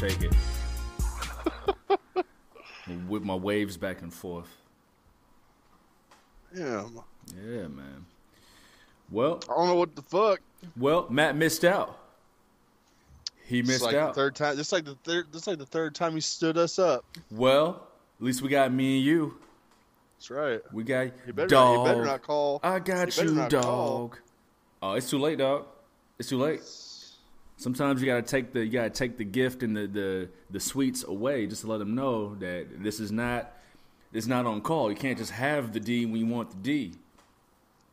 shake it. Whip my waves back and forth. Yeah. Yeah, man. Well, I don't know what the fuck. well, Matt missed out. He It's missed like out. the third time. Just like the third. Just like the third time he stood us up. well, at least we got me and you. That's right. We got He better. dog. Not, he better not call. I got you, dog. call. Oh, it's too late, dog. It's too late. Sometimes you gotta take the you gotta take the gift and the, the the sweets away just to let them know that this is not it's not on call. You can't just have the D when you want the D.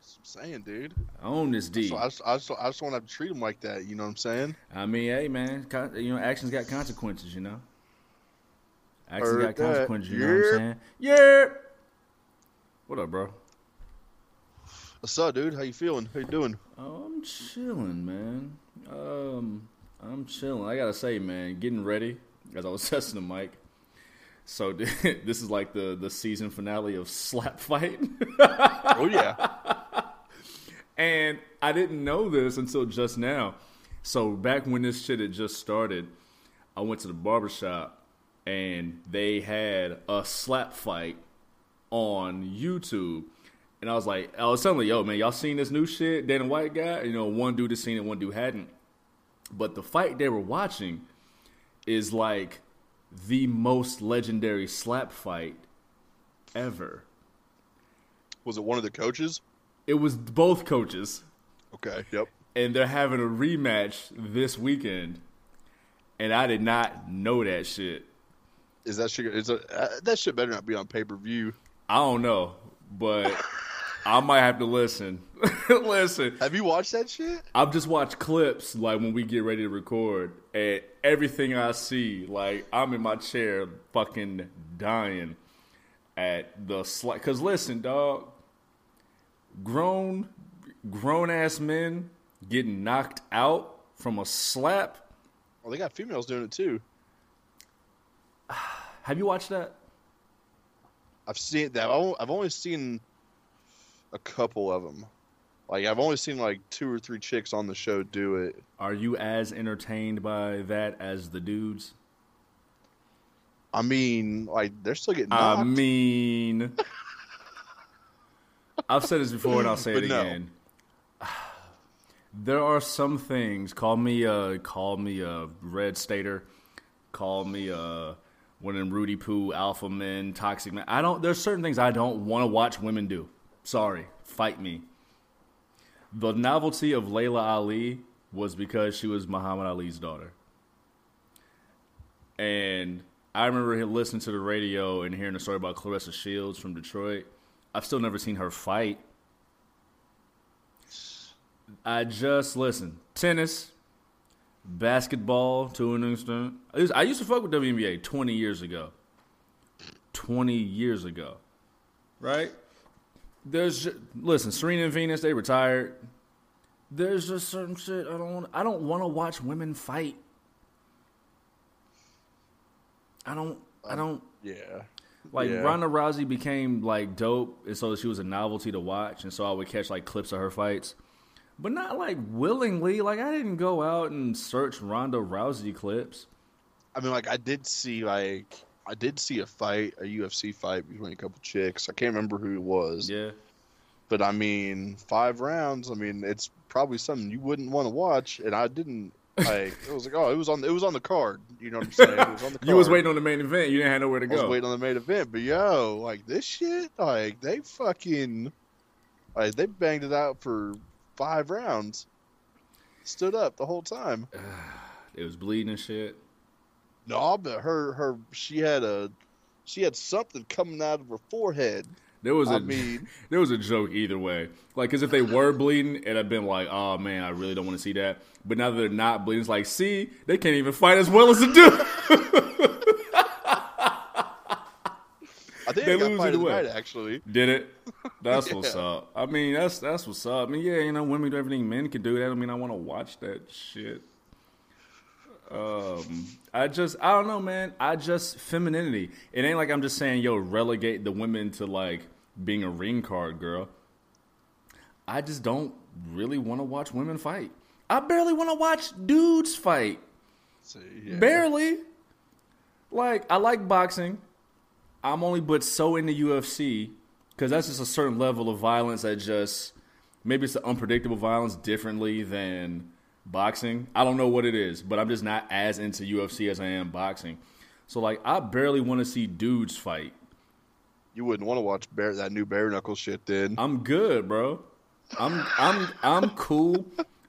That's what I'm saying, dude. I own this D. So I just, I just, I just want to have to treat him like that. You know what I'm saying? I mean, hey man, con- you know, actions got consequences. You know, actions Heard got that. consequences. You know what I'm saying? Yeah. What up, bro? What's up, dude? How you feeling? How you doing? Oh, I'm chilling, man. Um, I'm chilling. I gotta say, man, getting ready as I was testing the mic. So this is like the the season finale of Slap Fight, Oh yeah. and I didn't know this until just now. So back when this shit had just started, I went to the barbershop and they had a slap fight on YouTube. And I was like, I was telling them, yo, man, y'all seen this new shit? Dana White guy? You know, one dude had seen it, one dude hadn't. But the fight they were watching is like the most legendary slap fight ever. Was it one of the coaches? It was both coaches, Okay. Yep. and they're having a rematch this weekend. And I did not know that shit. Is that shit? Is it, uh, that shit better not be on pay per view? I don't know, but I might have to listen. listen, Have you watched that shit? I've just watched clips like when we get ready to record, and everything I see, like I'm in my chair, fucking dying at the slight. Cause listen, dog, grown, grown ass men getting knocked out from a slap. Well, they got females doing it too. Have you watched that? I've seen that. I've only- I've only seen a couple of them. Like I've only seen like two or three chicks on the show do it. Are you as entertained by that as the dudes? I mean, like they're still getting I mean, I've said this before and I'll say it no. again. There are some things. Call me a call me a red stater. Call me a one of them Rudy Poo alpha men, toxic men. I don't. There's certain things I don't want to watch women do. Sorry, fight me. The novelty of Laila Ali was because she was Muhammad Ali's daughter. And I remember listening to the radio and hearing the story about Claressa Shields from Detroit. I've still never seen her fight. I just listen tennis, basketball to an extent. I used, I used to fuck with WNBA twenty years ago. Twenty years ago, right? There's listen, Serena and Venus they retired. There's just certain shit I don't want. I don't want to watch women fight. I don't. I don't. Yeah. Like Yeah. Ronda Rousey became like dope, and so she was a novelty to watch, and so I would catch like clips of her fights, but not like willingly. Like I didn't go out and search Ronda Rousey clips. I mean, like I did see like I did see a fight, a UFC fight between a couple chicks. I can't remember who it was, Yeah, but I mean, five rounds. I mean, it's probably something you wouldn't want to watch, and I didn't. Like it was like, oh, it was on, it was on the card. You know what I'm saying? It was on the card. you was waiting on the main event. You didn't have nowhere to I was go. waiting on the main event, but yo, like this shit, like they fucking, like they banged it out for five rounds. Stood up the whole time. It was bleeding and shit. No, but her, her, she had a, she had something coming out of her forehead. There was a I mean- there was a joke either way. Like, cause if they were bleeding, it'd have been like, oh man, I really don't want to see that. But now that they're not bleeding, it's like, see, they can't even fight as well as the dude. I think They they got lose either way. night actually. Did it? That's what's up. I mean, that's that's what's up. I mean, yeah, you know, women do everything men can do. That don't mean I want to watch that shit. Um, I just, I don't know, man. I just femininity. It ain't like I'm just saying, yo, relegate the women to like being a ring card girl. I just don't really want to watch women fight. I barely want to watch dudes fight. See, yeah. Barely. Like I like boxing. I'm only but so into UFC because that's just a certain level of violence that just maybe it's the unpredictable violence differently than boxing. I don't know what it is, but I'm just not as into UFC as I am boxing. So like I barely want to see dudes fight. You wouldn't want to watch bear, that new bare knuckle shit, then. I'm good, bro. I'm I'm I'm cool.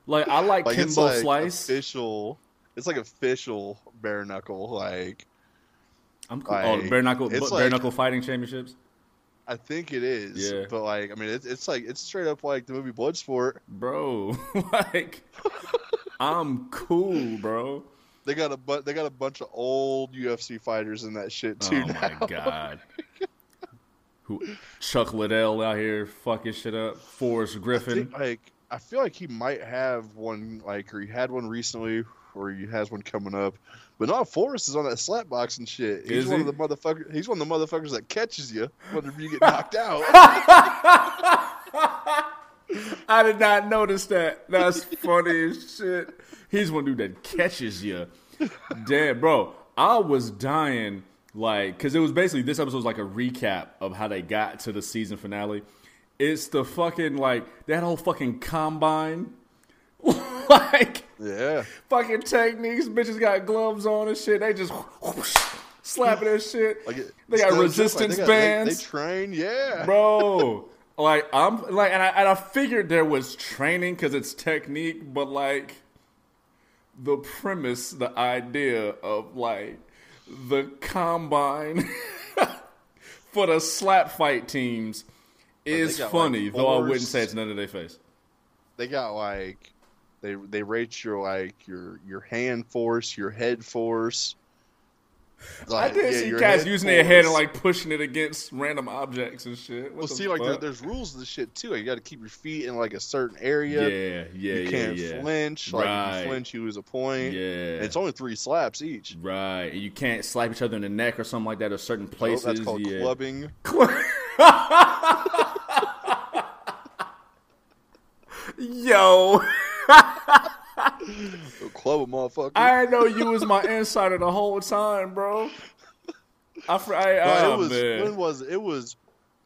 Like I like, Like Kimbo it's like Slice. official. It's like official bare knuckle. Like I'm cool. oh, like, bare knuckle bare like- knuckle fighting championships, I think it is. Yeah. But like, I mean, it's it's like it's straight up like the movie Bloodsport. bro. like I'm cool, bro. They got a bu- they got a bunch of old UFC fighters in that shit too. Oh now. my god. Who Chuck Liddell out here fucking shit up. Forrest I Griffin. think, like I feel like he might have one like or he had one recently or he has one coming up. But not Forrest is on that slapbox and shit. He's Is one he? of the motherfuckers. He's one of the motherfuckers that catches you whenever you get knocked out. I did not notice that. That's funny as shit. He's one dude that catches you. Damn, bro. I was dying, like, because it was basically this episode was like a recap of how they got to the season finale. It's the fucking, like, that whole fucking combine. like, Yeah, fucking techniques. Bitches got gloves on and shit. They just whoosh, slapping that shit. like it, They got joke, like, resistance they got- bands. They, train, yeah. bro. Like I'm like, and I, and I figured there was training because it's technique, but like the premise, the idea of like the combine for the slap fight teams is got, like, funny, though I wouldn't say it's none of their face. They got like they they rate your like your your hand force, your head force. I did yeah, see head using their head and like pushing it against random objects and shit. What Well, see, like there, there's rules to this shit too. You got to keep your feet in like a certain area. yeah, yeah, you yeah, can't yeah. flinch. Like if Right. you flinch, you lose a point. Yeah. And it's only three slaps each. Right, and you can't slap each other in the neck or something like that, or certain oh, So places. that's called yeah. clubbing. Yo, Club motherfucker. I know you was my insider the whole time, bro. I, I No, oh, it was man. when was it? it was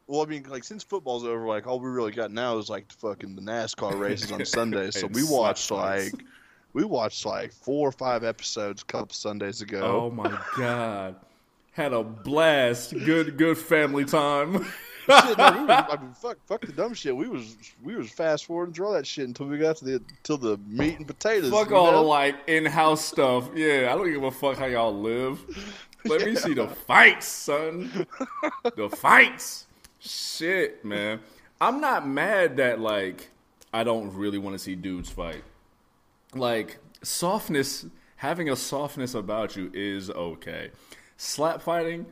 well, I mean, like since football's over, like all we really got now is like the fucking the NASCAR races on Sundays. So we watched like we watched like four or five episodes a couple Sundays ago. oh my god, had a blast. Good, good family time. shit, no, we was, I mean, fuck, fuck the dumb shit. We was we was fast forwarding through all that shit until we got to the till the meat and potatoes. fuck all know? the like in-house stuff. Yeah, I don't give a fuck how y'all live. Let me see the fights, son. The fights. Shit, man. I'm not mad that like I don't really want to see dudes fight. Like softness, having a softness about you is okay. Slap fighting,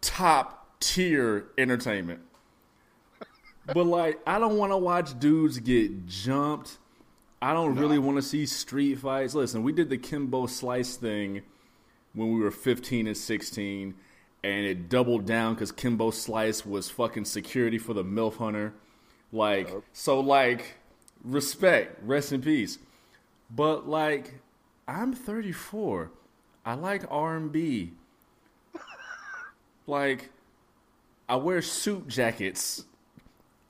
top tier entertainment. But like, I don't want to watch dudes get jumped. I don't really want to see street fights. Listen, we did the Kimbo Slice thing when we were 15 and 16, and it doubled down because Kimbo Slice was fucking security for the MILF Hunter. Like, so, like, respect, rest in peace. But like, I'm 34. I like R&B. Like, I wear suit jackets.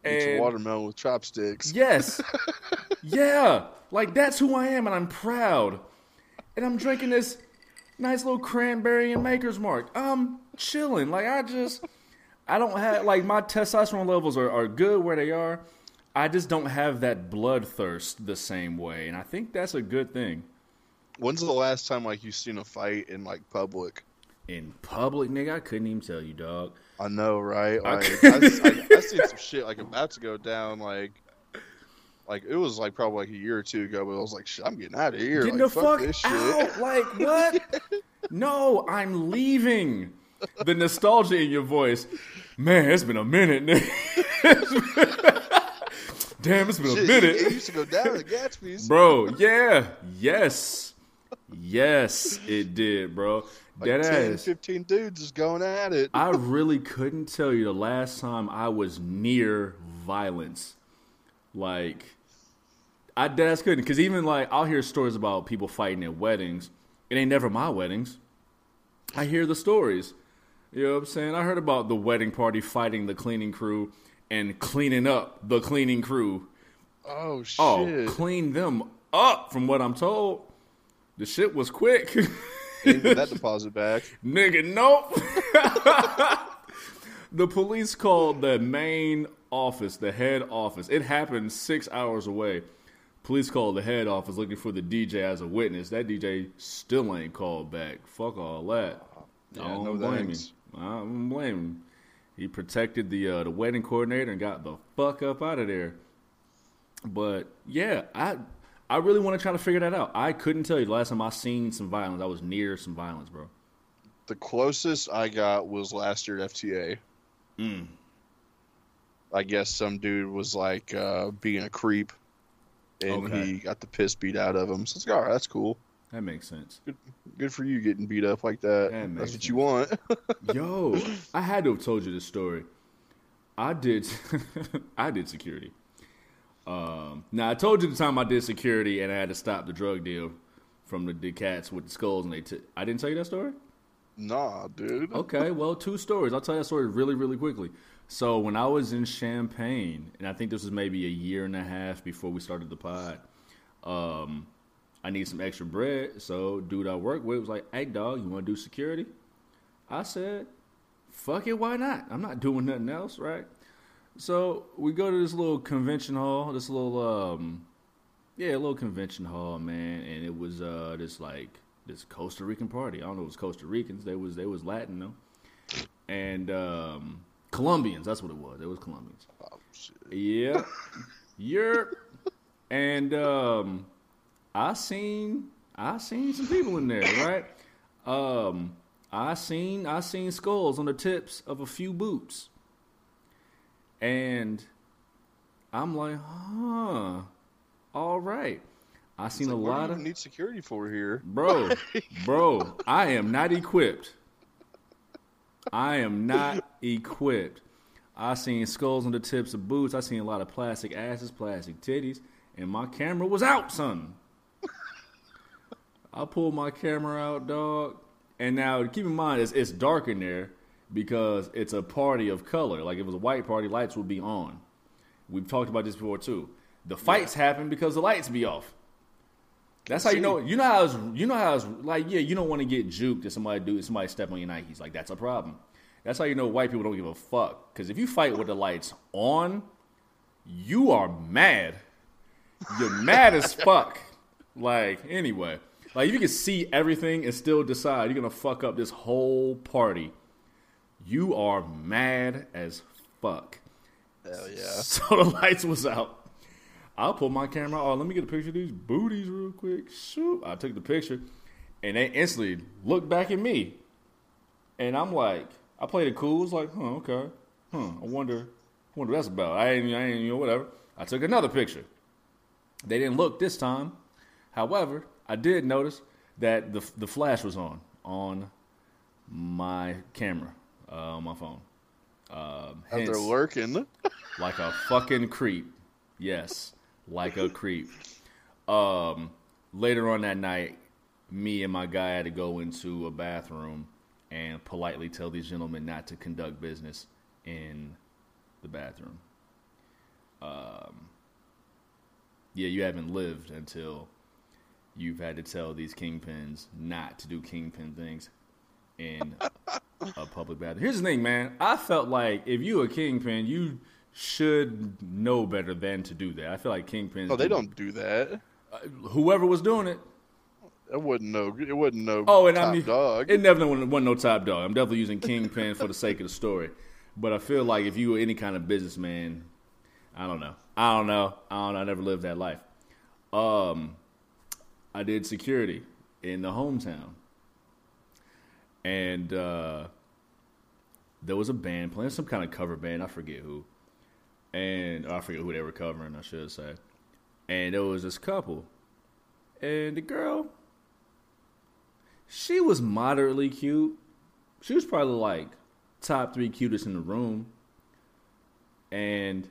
Eat And watermelon with chopsticks. Yes. yeah. Like that's who I am and I'm proud. And I'm drinking this nice little cranberry and maker's mark. I'm chilling. Like I just I don't have like my testosterone levels are, are good where they are. I just don't have that bloodthirst the same way. And I think that's a good thing. When's the last time like you seen a fight in like public? In public, nigga, I couldn't even tell you, dog. I know, right? I Like I, I, I seen some shit like about to go down. Like, like it was like probably like a year or two ago. But I was like, shit, I'm getting out of here. Getting like, the fuck this shit. out. Like what? no, I'm leaving. The nostalgia in your voice. Man, it's been a minute, nigga. Damn, it's been a minute. It, it used to go down at Gatsby's. Bro, yeah. Yes. Yes, it did, bro. Like Dead 10, ass. 15 dudes is going at it. I really couldn't tell you the last time I was near violence. Like, I dead ass couldn't. Because even like, I'll hear stories about people fighting at weddings, it ain't never my weddings. I hear the stories. You know what I'm saying? I heard about the wedding party fighting the cleaning crew and cleaning up the cleaning crew. Oh, oh shit! Oh, clean them up from what I'm told. The shit was quick. That deposit back. Nigga, nope. the police called the main office, the head office. It happened six hours away. Police called the head office looking for the DJ as a witness. That DJ still ain't called back. Fuck all that. Yeah, I don't no blame thanks. him. I don't blame him. He protected the uh, the wedding coordinator and got the fuck up out of there. But yeah, I I really want to try to figure that out. I couldn't tell you the last time I seen some violence. I was near some violence, bro. The closest I got was last year at FTA. Mm. I guess some dude was like uh, being a creep, and Okay. he got the piss beat out of him. So it's like, all right, that's cool. That makes sense. Good good for you getting beat up like that. That that's what you want. Yo, I had to have told you this story. I did, I did security. Um, now I told you the time I did security and I had to stop the drug deal from the, the cats with the skulls and they. T- I didn't tell you that story. nah, dude. Okay, well, two stories. I'll tell you that story really, really quickly. So when I was in Champaign, and I think this was maybe a year and a half before we started the pod, um, I need some extra bread. So dude I work with was like, "Hey, dog, you want to do security?" I said, "Fuck it, why not? I'm not doing nothing else, right?" So we go to this little convention hall, this little um, yeah, a little convention hall, man, and it was uh this like this Costa Rican party. I don't know, if it was Costa Ricans. They was they was Latin though, and um, Colombians. That's what it was. It was Colombians. Oh, shit. Yeah, Europe, and um, I seen I seen some people in there, right? Um, I seen I seen skulls on the tips of a few boots, and I'm like, huh, all right. I seen like, a what do lot you of need security for here. bro, bro. I am not equipped. I am not equipped. I seen skulls on the tips of boots. I seen a lot of plastic asses, plastic titties, and my camera was out, son. I pulled my camera out, dog. And now keep in mind, it's, it's dark in there because it's a party of color. Like if it was a white party, lights would be on. We've talked about this before too. The fights happen because the lights be off. That's how you know. You know how it's, you know how it's like. Yeah, you don't want to get juked if somebody do somebody step on your Nikes. Like that's a problem. That's how you know white people don't give a fuck. Because if you fight with the lights on, you are mad. You're mad as fuck. Like anyway, like you can see everything and still decide you're gonna fuck up this whole party, you are mad as fuck. Hell yeah. So the lights was out. I pulled my camera. Oh, let me get a picture of these booties real quick. Shoot. I took the picture, and they instantly looked back at me, and I'm like, I played it cool. It's like, huh, okay, huh. I wonder, I wonder what that's about. I ain't, I ain't, you know, whatever. I took another picture. They didn't look this time. However, I did notice that the the flash was on on my camera uh, on my phone. Um, hence- lurking. like a fucking creep. Yes, like a creep. Um, later on that night, me and my guy had to go into a bathroom and politely tell these gentlemen not to conduct business in the bathroom. Um, yeah, you haven't lived until you've had to tell these kingpins not to do kingpin things in a public bathroom. Here's the thing, man. I felt like if you a kingpin, you should know better than to do that. I feel like kingpins. Oh, they do- don't do that. Whoever was doing it. It wouldn't know. It wouldn't know. Oh, and top I mean, dog. it never wasn't, wasn't no top dog. I'm definitely using kingpin for the sake of the story. But I feel like if you were any kind of businessman, I don't know. I don't know. I don't know. I never lived that life. Um, I did security in the hometown, and uh, there was a band playing some kind of cover band. I forget who, and I forget who they were covering. I should say, and there was this couple, and the girl, she was moderately cute. She was probably like top three cutest in the room, and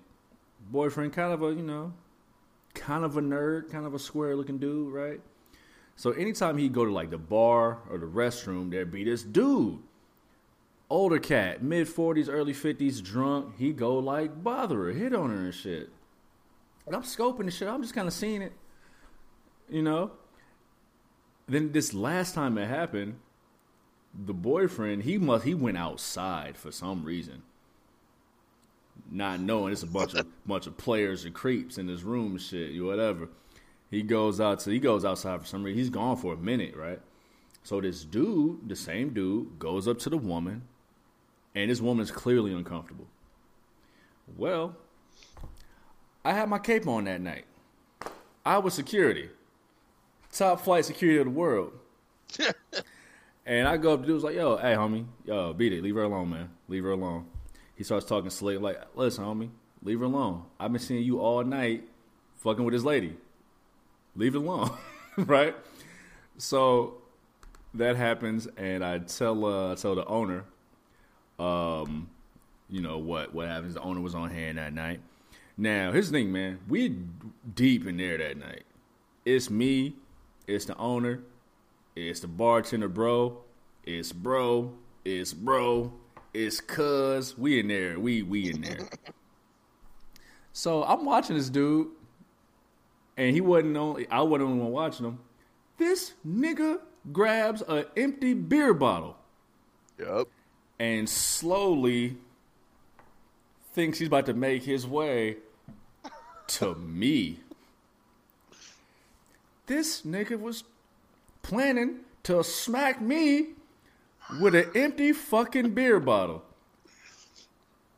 boyfriend kind of a you know kind of a nerd, kind of a square looking dude, right? So anytime he'd go to like the bar or the restroom, there'd be this dude, older cat, mid forties, early fifties, drunk. He'd go like bother her, hit on her and shit. And I'm scoping the shit. I'm just kind of seeing it, you know. Then this last time it happened, the boyfriend he must he went outside for some reason, not knowing it's a bunch of bunch of players and creeps in this room and shit, you whatever. He goes out to he goes outside for some reason. He's gone for a minute, right? So this dude, the same dude, goes up to the woman, and this woman's clearly uncomfortable. Well, I had my cape on that night. I was security, top flight security of the world. and I go up to dude, was like, "Yo, hey, homie, yo, beat it, leave her alone, man, leave her alone." He starts talking slick, like, "Listen, homie, leave her alone. I've been seeing you all night, fucking with this lady." Leave it alone, right? So that happens, and I tell uh, I tell the owner, um, you know what what happens. The owner was on hand that night. Now here's the thing, man. We deep in there that night. It's me, it's the owner, it's the bartender, bro, it's bro, it's bro, it's cuz. We in there. We we in there. so I'm watching this dude and he wasn't only I wasn't the only one watching him. This nigga grabs an empty beer bottle. Yep. And slowly thinks he's about to make his way to me. This nigga was planning to smack me with an empty fucking beer bottle.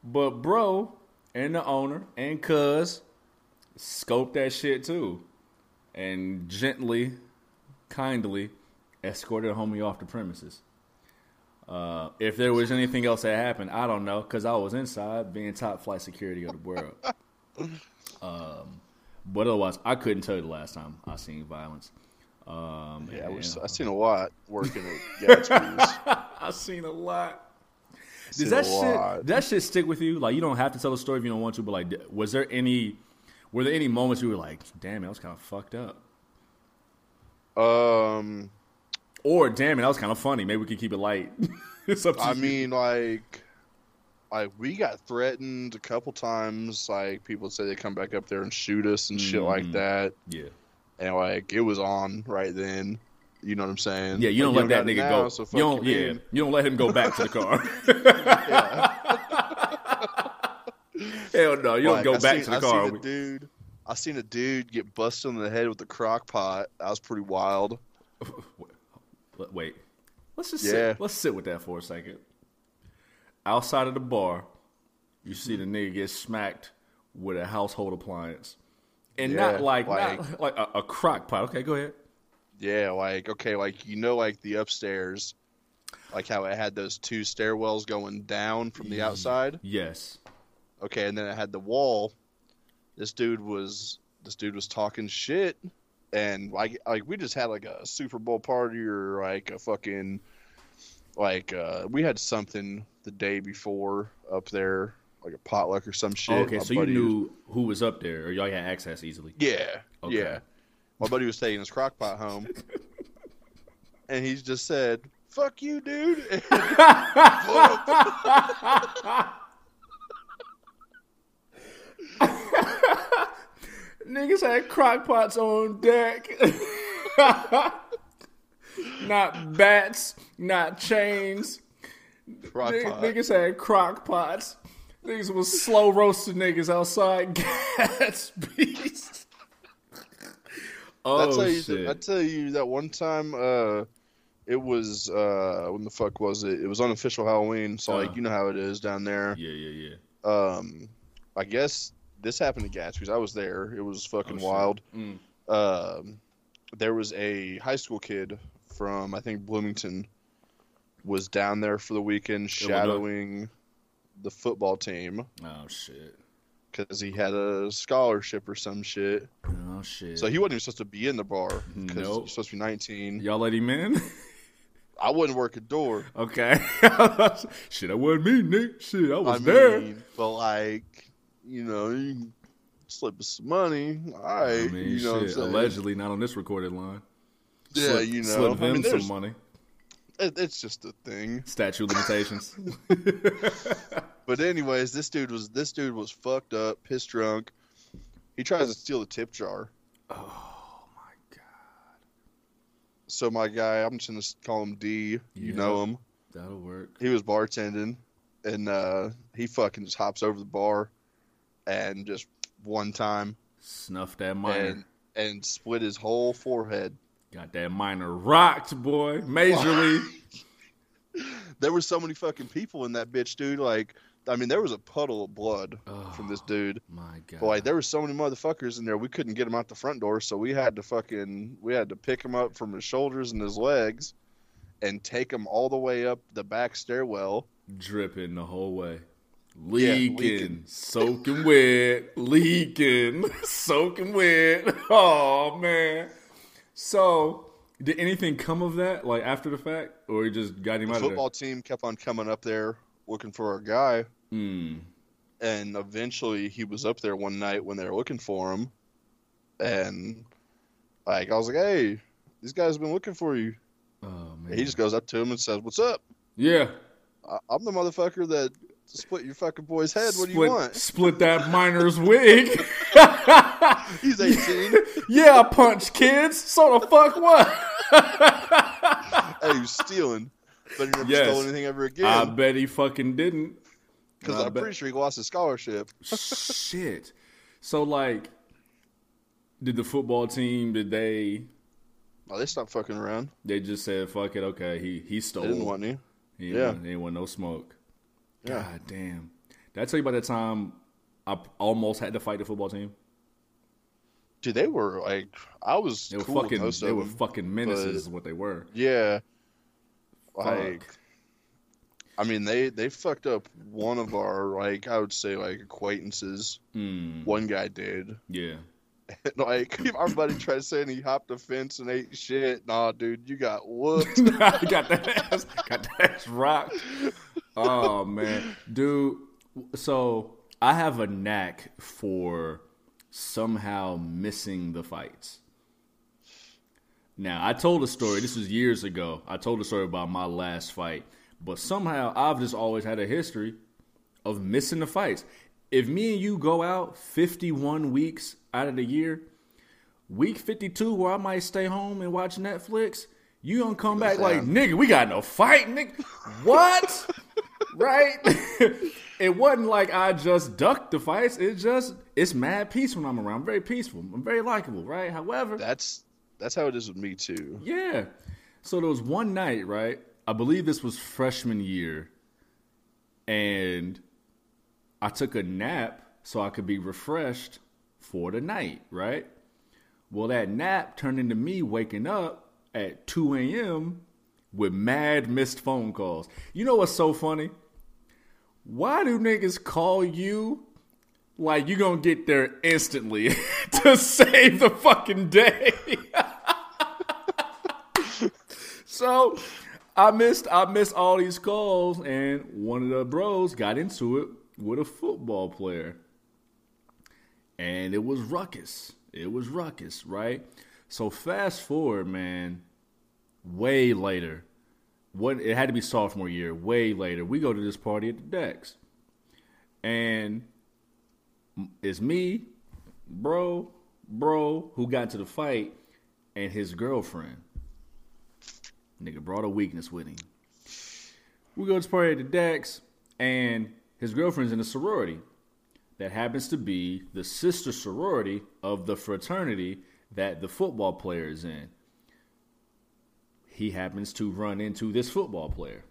But bro and the owner and cuz scope that shit too, and gently, kindly escorted a homie off the premises. Uh, if there was anything else that happened, I don't know, because I was inside being top flight security of the world. um, but otherwise, I couldn't tell you the last time I seen violence. Um, yeah, I, was, I seen a lot working at Gatsby's. I seen a lot. Does that shit? that shit stick with you? Like you don't have to tell a story if you don't want to, but like, was there any were there any moments you were like, "Damn, that was kind of fucked up"? Um, or damn it, that was kind of funny. Maybe we could keep it light. it's up to I you. mean, like, like we got threatened a couple times. Like people say they come back up there and shoot us and mm shit like mm-hmm. that. Yeah, and like it was on right then. You know what I'm saying? Yeah, you don't let that nigga now, go. So you don't, yeah, you don't let him go back to the car. yeah. Hell no, you don't go I back seen, to the I car. Seen a dude, I seen a dude get busted in the head with a crock pot. That was pretty wild. Wait, let's just yeah. sit, let's sit with that for a second. Outside of the bar, you see the nigga get smacked with a household appliance, and yeah, not like, like not like a, a crock pot. Okay, go ahead. Yeah, like okay, like you know, like the upstairs, like how it had those two stairwells going down from the outside. Yes. Okay, and then it had the wall. This dude was this dude was talking shit, and like like we just had like a Super Bowl party or like a fucking like uh we had something the day before up there like a potluck or some shit. okay, My so you knew was, who was up there, or y'all had access easily. Yeah, okay. yeah. My buddy was taking his crock pot home, and he just said, "Fuck you, dude." Niggas had crock pots on deck. not bats, not chains. Crock N- pot. Niggas had crock pots. Niggas was slow roasting niggas outside Gatsby's. oh, I tell you, shit. I tell you that one time, uh, it was uh, when the fuck was it? It was unofficial Halloween, so uh, like you know how it is down there. Yeah, yeah, yeah. Um, I guess this happened to Gatsby's. I was there. It was fucking oh, wild. Mm. Um, there was a high school kid from I think Bloomington was down there for the weekend shadowing the football team. Oh shit! Because he had a scholarship or some shit. Oh shit! So he wasn't even supposed to be in the bar nope. he's supposed to be nineteen. Y'all let him in. I wouldn't work a door. Okay. shit, I wasn't me, Nick. Shit, I was I there. But like, you know, you slip us some money. All right. I mean, you know shit, allegedly not on this recorded line. Yeah, slip, you know, slip I him mean, some money. It, it's just a thing. Statue of limitations. But anyways, this dude was this dude was fucked up, pissed drunk. He tries to steal the tip jar. oh my god, So my guy, I'm just gonna call him D. You know him. that'll work. He was bartending, and uh, he fucking just hops over the bar, and just one time, Snuff that minor. and and split his whole forehead. Got that minor rocked, boy. Majorly. There were so many fucking people in that bitch, dude. Like, I mean, there was a puddle of blood from this Oh, dude. My god. But like, there were so many motherfuckers in there, we couldn't get him out the front door, so we had to fucking, we had to pick him up from his shoulders and his legs, and take him all the way up the back stairwell. dripping the whole way. Yeah, Leaking, soaking wet, leaking, soaking wet. Oh man. So, did anything come of that, like after the fact, or you just got him The out of there? football team kept on coming up there looking for our guy, Hmm. and eventually he was up there one night when they were looking for him, and like I was like, "Hey, these guys have been looking for you." Oh man. And he just goes up to him and says, "What's up? yeah. I- I'm the motherfucker that split your fucking boy's head. What do you want?" Split that miner's wig. He's 18. yeah, I punch kids. So the fuck what? hey, he's stealing, but he never Yes. stole anything ever again. I bet he fucking didn't. Because I'm bet- pretty sure he lost his scholarship. Shit. So like, did the football team? Did they? Oh, they stopped fucking around. They just said, "Fuck it, okay." He he stole. They didn't want any. He Yeah. didn't he didn't want no smoke. Yeah. God damn. Did I tell you about that time I almost had to fight the football team? Dude, they were like, I was They were cool fucking. They were fucking menaces. Is what they were. Yeah. Like, Fuck. I mean, they they fucked up one of our like I would say like acquaintances. Mm, One guy did. yeah. Like our buddy tried to say he hopped a fence and ate shit. Nah, dude, you got whooped. Got that ass, got that ass rocked. Oh man, dude. So I have a knack for somehow missing the fights. Now I told a story. This was years ago. I told a story about my last fight, but somehow I've just always had a history of missing the fights. If me and you go out 51 weeks out of the year, week 52 where I might stay home and watch Netflix, you gonna come back like, nigga, we got no fight, nigga. What? right? it wasn't like I just ducked the fights. It just, it's mad peace when I'm around. I'm very peaceful. I'm very likable, right? However, That's that's how it is with me too. yeah. So there was one night, right? I believe this was freshman year, and I took a nap so I could be refreshed for the night, right? Well, that nap turned into me waking up at 2 a.m. with mad missed phone calls. You know what's so funny? Why do niggas call you like you gonna get there instantly to save the fucking day? so I missed I missed all these calls and one of the bros got into it with a football player. And it was ruckus. It was ruckus, right? So fast forward, man, way later. What it had to be sophomore year, way later. We go to this party at the Dex. And it's me, bro, bro, who got into the fight, and his girlfriend. Nigga brought a weakness with him. We go to this party at the Dex, and his girlfriend's in a sorority that happens to be the sister sorority of the fraternity that the football player is in. He happens to run into this football player.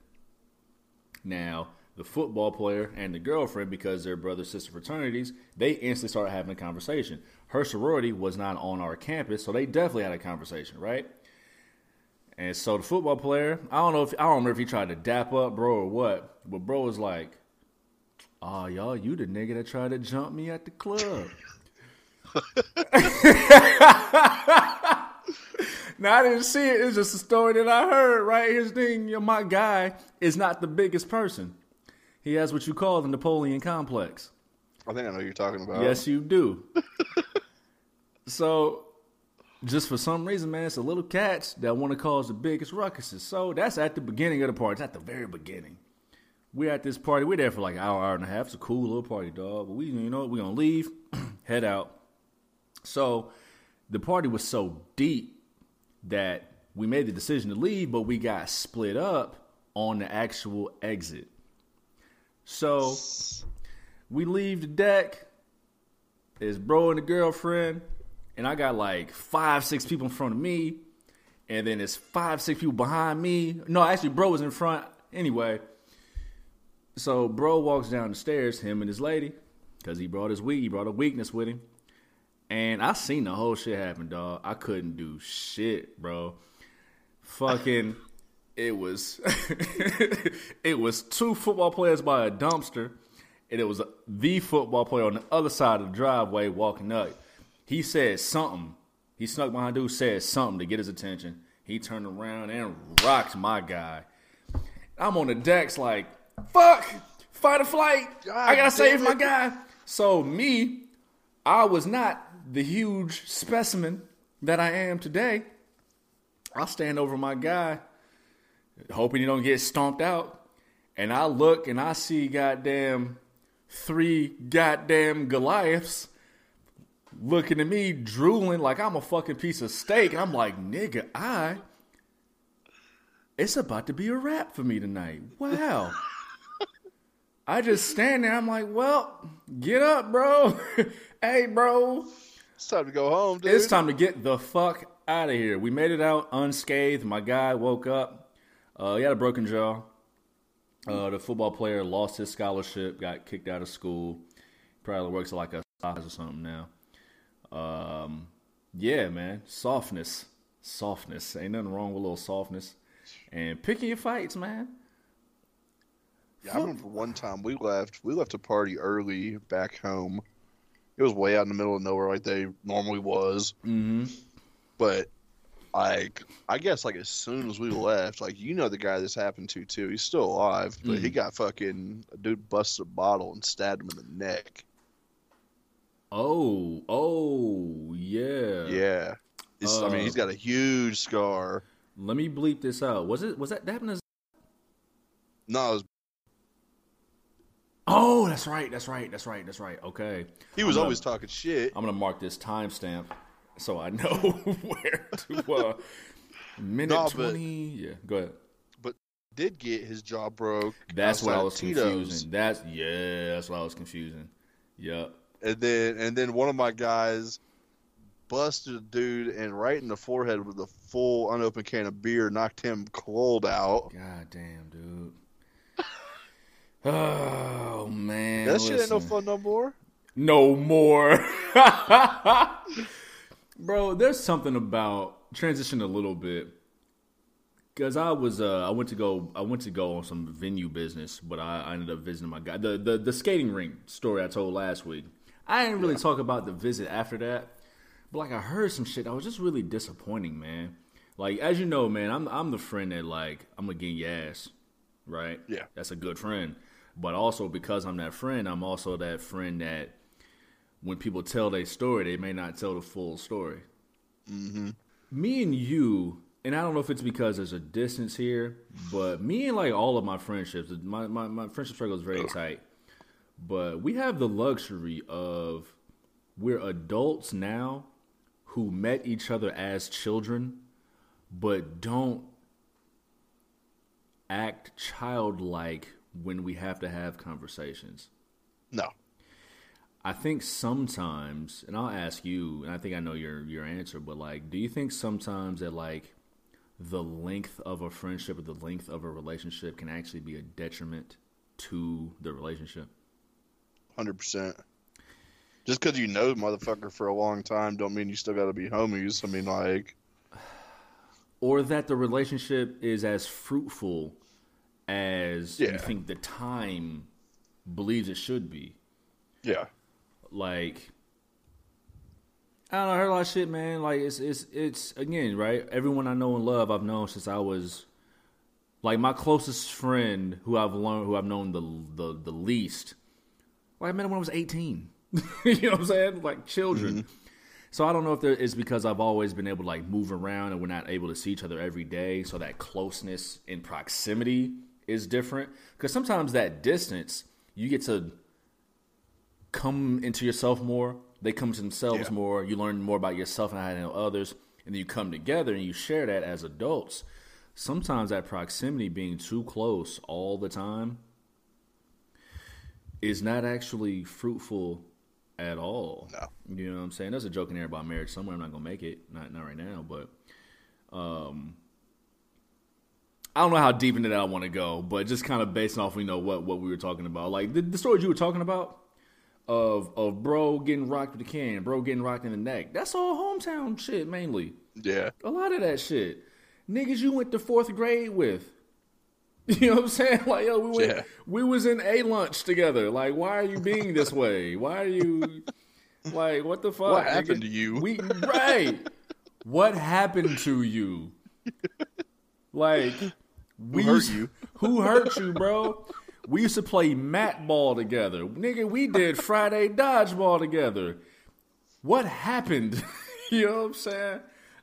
Now, the football player and the girlfriend, because they're brother sister fraternities, they instantly started having a conversation. Her sorority was not on our campus, so they definitely had a conversation, right? And so the football player, I don't know if I don't remember if he tried to dap up bro or what, but bro was like, "Oh, y'all, you the nigga that tried to jump me at the club." now I didn't see it. It's just a story that I heard. Right here's the thing: you know, my guy is not the biggest person. He has what you call the Napoleon complex. I think I know what you're talking about. Yes, you do. so just for some reason, man, it's a little cats that want to cause the biggest ruckuses. So that's at the beginning of the party. It's at the very beginning. We're at this party. We're there for like an hour, hour and a half. It's a cool little party, dog. But we, you know, we're gonna leave, head out. So the party was so deep that we made the decision to leave, but we got split up on the actual exit. So we leave the deck. It's bro and the girlfriend, and I got like five, six people in front of me, and then it's five, six people behind me. No, actually, bro was in front anyway. So bro walks down the stairs, him and his lady, because he brought his weak, he brought a weakness with him. And I seen the whole shit happen, dog. I couldn't do shit, bro. Fucking it was it was two football players by a dumpster, and it was the football player on the other side of the driveway walking up. He said something. He snuck behind dude, said something to get his attention. He turned around and rocked my guy. I'm on the decks like, fuck, fight or flight. I gotta save my guy. So me, I was not the huge specimen that I am today. I stand over my guy, hoping he don't get stomped out. And I look and I see goddamn three goddamn Goliaths looking at me, drooling like I'm a fucking piece of steak. And I'm like, nigga, I. It's about to be a wrap for me tonight. Wow. I just stand there. I'm like, well, get up, bro. hey, bro. It's time to go home, dude. It's time to get the fuck out of here. We made it out unscathed. My guy woke up. Uh, he had a broken jaw. Uh, the football player lost his scholarship, got kicked out of school. Probably works like a size or something now. Um, yeah, man, softness, softness. Ain't nothing wrong with a little softness. And picking your fights, man. Yeah, I remember one time we left. We left a party early back home. It was way out in the middle of nowhere, like they normally was. Mm-hmm. But like, I guess like as soon as we left, like you know the guy this happened to too. He's still alive, but he got fucking a dude busted a bottle and stabbed him in the neck. Oh, oh, yeah. Yeah, It's- I mean Uh, he's got a huge scar. Let me bleep this out. Was it? Was that that happened? No, it was, Oh, that's right. That's right. That's right. That's right. Okay. he was I'm always talking shit. I'm gonna mark this timestamp so I know where to. Uh, minute but- twenty. Yeah. Go ahead. But did get his jaw broke. That's what I was Tito's. confusing. That's yeah. That's what I was confusing. Yep. and then and then one of my guys busted a dude and right in the forehead with a full unopened can of beer, knocked him cold out. God damn, dude. Oh man. that shit ain't no fun no more. No more. Bro, there's something about transition a little bit. Cause I was uh I went to go I went to go on some venue business, but I, I ended up visiting my guy. The, the the skating rink story I told last week. I didn't really talk about the visit after that. But like I heard some shit I was just really disappointing, man. Like as you know, man, I'm I'm the friend that like I'm gonna get your ass. Right? Yeah. That's a good friend. But also because I'm that friend, I'm also that friend that when people tell their story, they may not tell the full story. Mm-hmm. Me and you, and I don't know if it's because there's a distance here, but me and like all of my friendships, my, my, my friendship circle is very tight. But we have the luxury of we're adults now who met each other as children, but don't act childlike when we have to have conversations. No. I think sometimes, and I'll ask you, and I think I know your your answer, but like, do you think sometimes that like the length of a friendship or the length of a relationship can actually be a detriment to the relationship? Hundred percent. Just because you know the motherfucker for a long time, don't mean you still got to be homies. I mean, like, Or that the relationship is as fruitful as Yeah. you think the time believes it should be. yeah, like I don't know, I heard a lot of shit, man. Like it's it's it's again, right? Everyone I know and love, I've known since I was like my closest friend who I've learned who I've known the the the least. Like I met him when I was eighteen. you know what I'm saying? Like children. Mm-hmm. So I don't know if there is because I've always been able to like move around and we're not able to see each other every day. So that closeness and proximity is different. Because sometimes that distance, you get to come into yourself more. They come to themselves Yeah. more. You learn more about yourself and how to handle others. And then you come together and you share that as adults. Sometimes that proximity being too close all the time is not actually fruitful at all. No. You know what I'm saying? There's a joke in there about marriage somewhere. I'm not gonna make it. Not not right now, but um I don't know how deep into that I want to go, but just kind of based off you know what what we were talking about. Like the, the stories you were talking about of of bro getting rocked with the can, bro getting rocked in the neck. That's all hometown shit mainly. Yeah. A lot of that shit. Niggas you went to fourth grade with. You know what I'm saying? Like, yo, we went, Yeah. we was in a lunch together. Like, why are you being this way? Why are you like what the fuck? What happened to you? We right. what happened to you? Like we hurt used- you? Who hurt you, bro? We used to play mat ball together. Nigga, we did Friday dodgeball together. What happened? you know what I'm saying?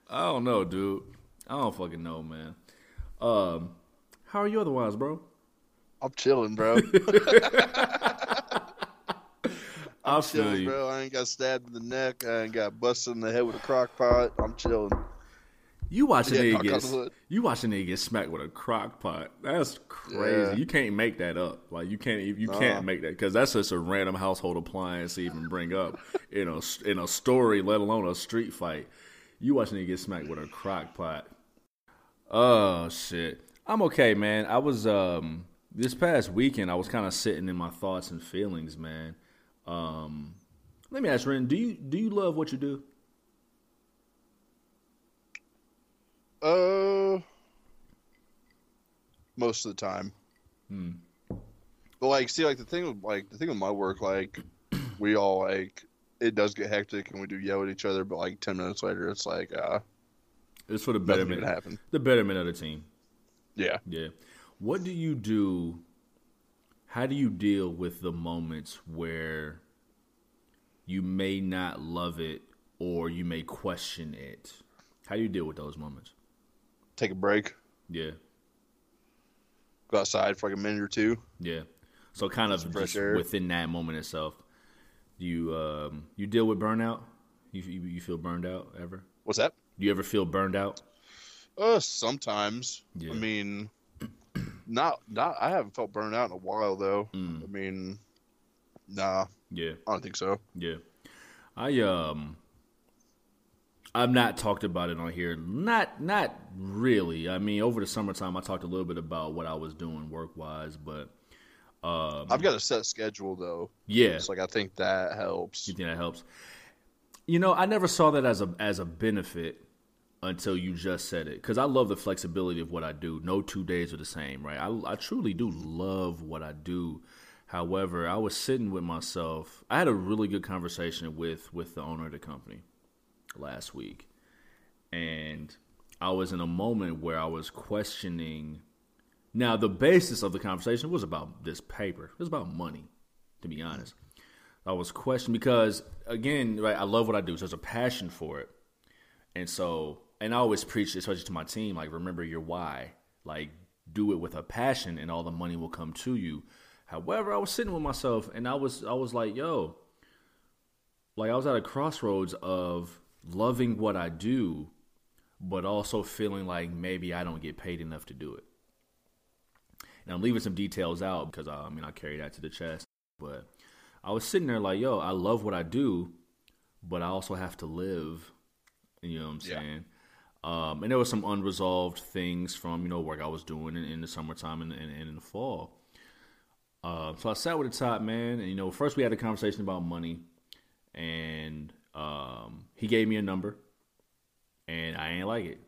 I don't know, dude. I don't fucking know, man. Um, how are you otherwise, bro? I'm chilling, bro. Feel chilling, bro. I ain't got stabbed in the neck. I ain't got busted in the head with a crock pot. I'm chilling. You watch a nigga get you watch a nigga get smacked with a crock pot. That's crazy. Yeah. You can't make that up. Like you can't you Nah. can't make that because that's just a random household appliance to even bring up in a in a story, let alone a street fight. You watch a nigga get smacked with a crock pot. Oh shit. I'm okay, man. I was um this past weekend I was kind of sitting in my thoughts and feelings, man. Um let me ask Ren, do you do you love what you do? Uh, most of the time. Hmm. But like, see, like the thing with like the thing with my work, like we all like it does get hectic and we do yell at each other, but like ten minutes later, it's like uh, It's for the betterment even happened. the betterment of the team. Yeah. Yeah. What do you do? How do you deal with the moments where you may not love it or you may question it? How do you deal with those moments? Take a break, Yeah. go outside for like a minute or two. Yeah. So kind of just air. within that moment itself, do you um you deal with burnout? You you, you feel burned out ever? What's that? Do you ever feel burned out? Uh, sometimes. Yeah. I mean, not not. I haven't felt burned out in a while though. Mm. I mean, nah, Yeah. I don't think so. Yeah. I um I've not talked about it on here. Not not really. I mean, over the summertime I talked a little bit about what I was doing work wise, but um I've got a set schedule though. yeah. It's like I think that helps. You think that helps? You know, I never saw that as a as a benefit until you just said it. Because I love the flexibility of what I do. No two days are the same, right? I, I truly do love what I do. However, I was sitting with myself. I had a really good conversation with with the owner of the company last week, and I was in a moment where I was questioning. Now, the basis of the conversation was about this paper. It was about money, to be honest. I was questioning because again, right, I love what I do. So there's a passion for it. And so and I always preach, especially to my team, like remember your why. Like do it with a passion and all the money will come to you. However, I was sitting with myself and I was I was like, yo, like I was at a crossroads of loving what I do, but also feeling like maybe I don't get paid enough to do it. And I'm leaving some details out because I, I mean I carry that to the chest, but I was sitting there like, yo, I love what I do, but I also have to live. You know what I'm Yeah. saying? Um, and there was some unresolved things from you know work I was doing in, in the summertime and, and, and in the fall. Uh, so I sat with the top man, and you know, first we had a conversation about money, and um, he gave me a number, and I ain't like it,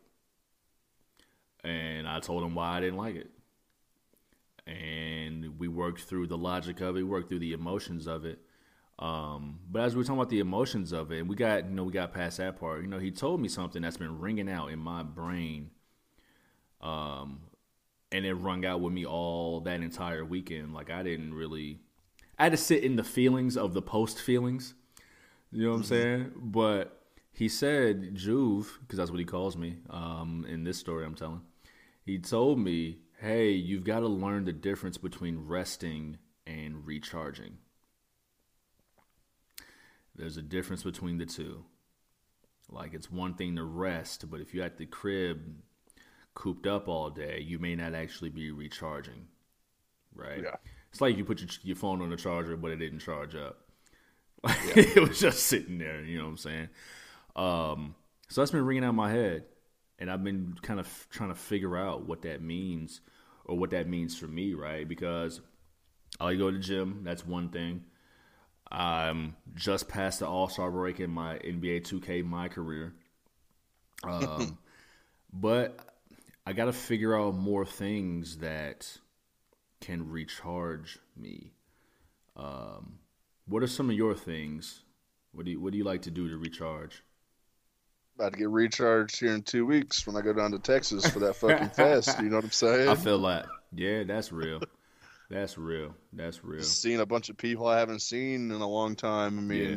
and I told him why I didn't like it, and we worked through the logic of it, worked through the emotions of it. Um, but as we were talking about the emotions of it, and we got you know we got past that part. You know, he told me something that's been ringing out in my brain, um, and it rung out with me all that entire weekend. Like I didn't really, I had to sit in the feelings of the post feelings. You know what I'm saying? But he said Juve because that's what he calls me um, in this story I'm telling. He told me, "Hey, you've got to learn the difference between resting and recharging. There's a difference between the two. Like it's one thing to rest, but if you're at the crib cooped up all day, you may not actually be recharging. Right? Yeah. It's like you put your, your phone on the charger, but it didn't charge up. it was just sitting there. You know what I'm saying? Um, so that's been ringing out my head, and I've been kind of trying to figure out what that means or what that means for me, right? Because I go to the gym. That's one thing. I'm just past the All Star break in my NBA 2K my career, um, but I got to figure out more things that can recharge me. Um, what are some of your things? What do you What do you like to do to recharge? About to get recharged here in two weeks when I go down to Texas for that fucking fest. You know what I'm saying? I feel that. Yeah, that's real. That's real. That's real. Seeing a bunch of people I haven't seen in a long time. I mean, Yeah.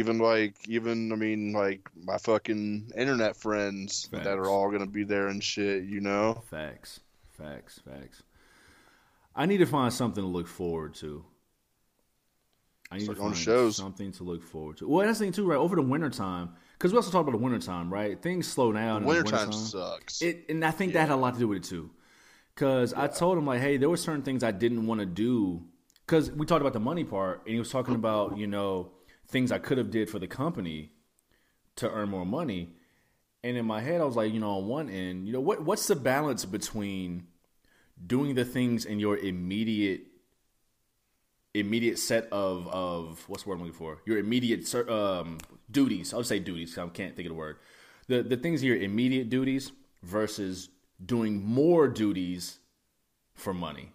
even like, even I mean, like my fucking internet friends Facts. that are all gonna be there and shit. You know? Facts. Facts. Facts. I need to find something to look forward to. I need Start to find shows. something to look forward to. Well, that's the thing too, right? Over the wintertime, because we also talked about the wintertime, right? Things slow down. Wintertime wintertime. sucks. It, and I think that had a lot to do with it too. Because I told him like, hey, there were certain things I didn't want to do. Because we talked about the money part, and he was talking about you know things I could have did for the company to earn more money. And in my head, I was like, you know, on one end, you know, what what's the balance between doing the things in your immediate immediate set of of what's the word I'm looking for? Your immediate um, duties. I would say duties. I can't think of the word. The the things your immediate duties versus doing more duties for money.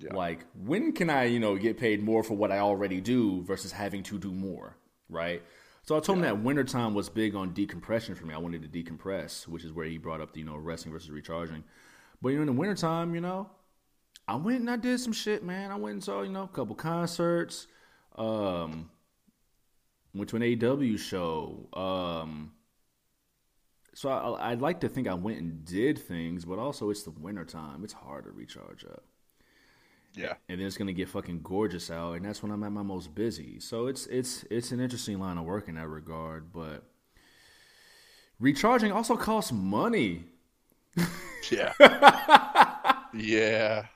Yeah. Like when can I, you know, get paid more for what I already do versus having to do more, right? So I told him that wintertime was big on decompression for me. I wanted to decompress, which is where he brought up the, you know, resting versus recharging. But you know, in the wintertime, you know, I went and I did some shit, man. I went and saw, you know, a couple concerts. Um, went to an AEW show. Um, so I, I'd like to think I went and did things, but also it's the winter time. It's hard to recharge up. yeah. And then it's gonna get fucking gorgeous out, and that's when I'm at my most busy. So it's it's it's an interesting line of work in that regard, but recharging also costs money. Yeah. yeah.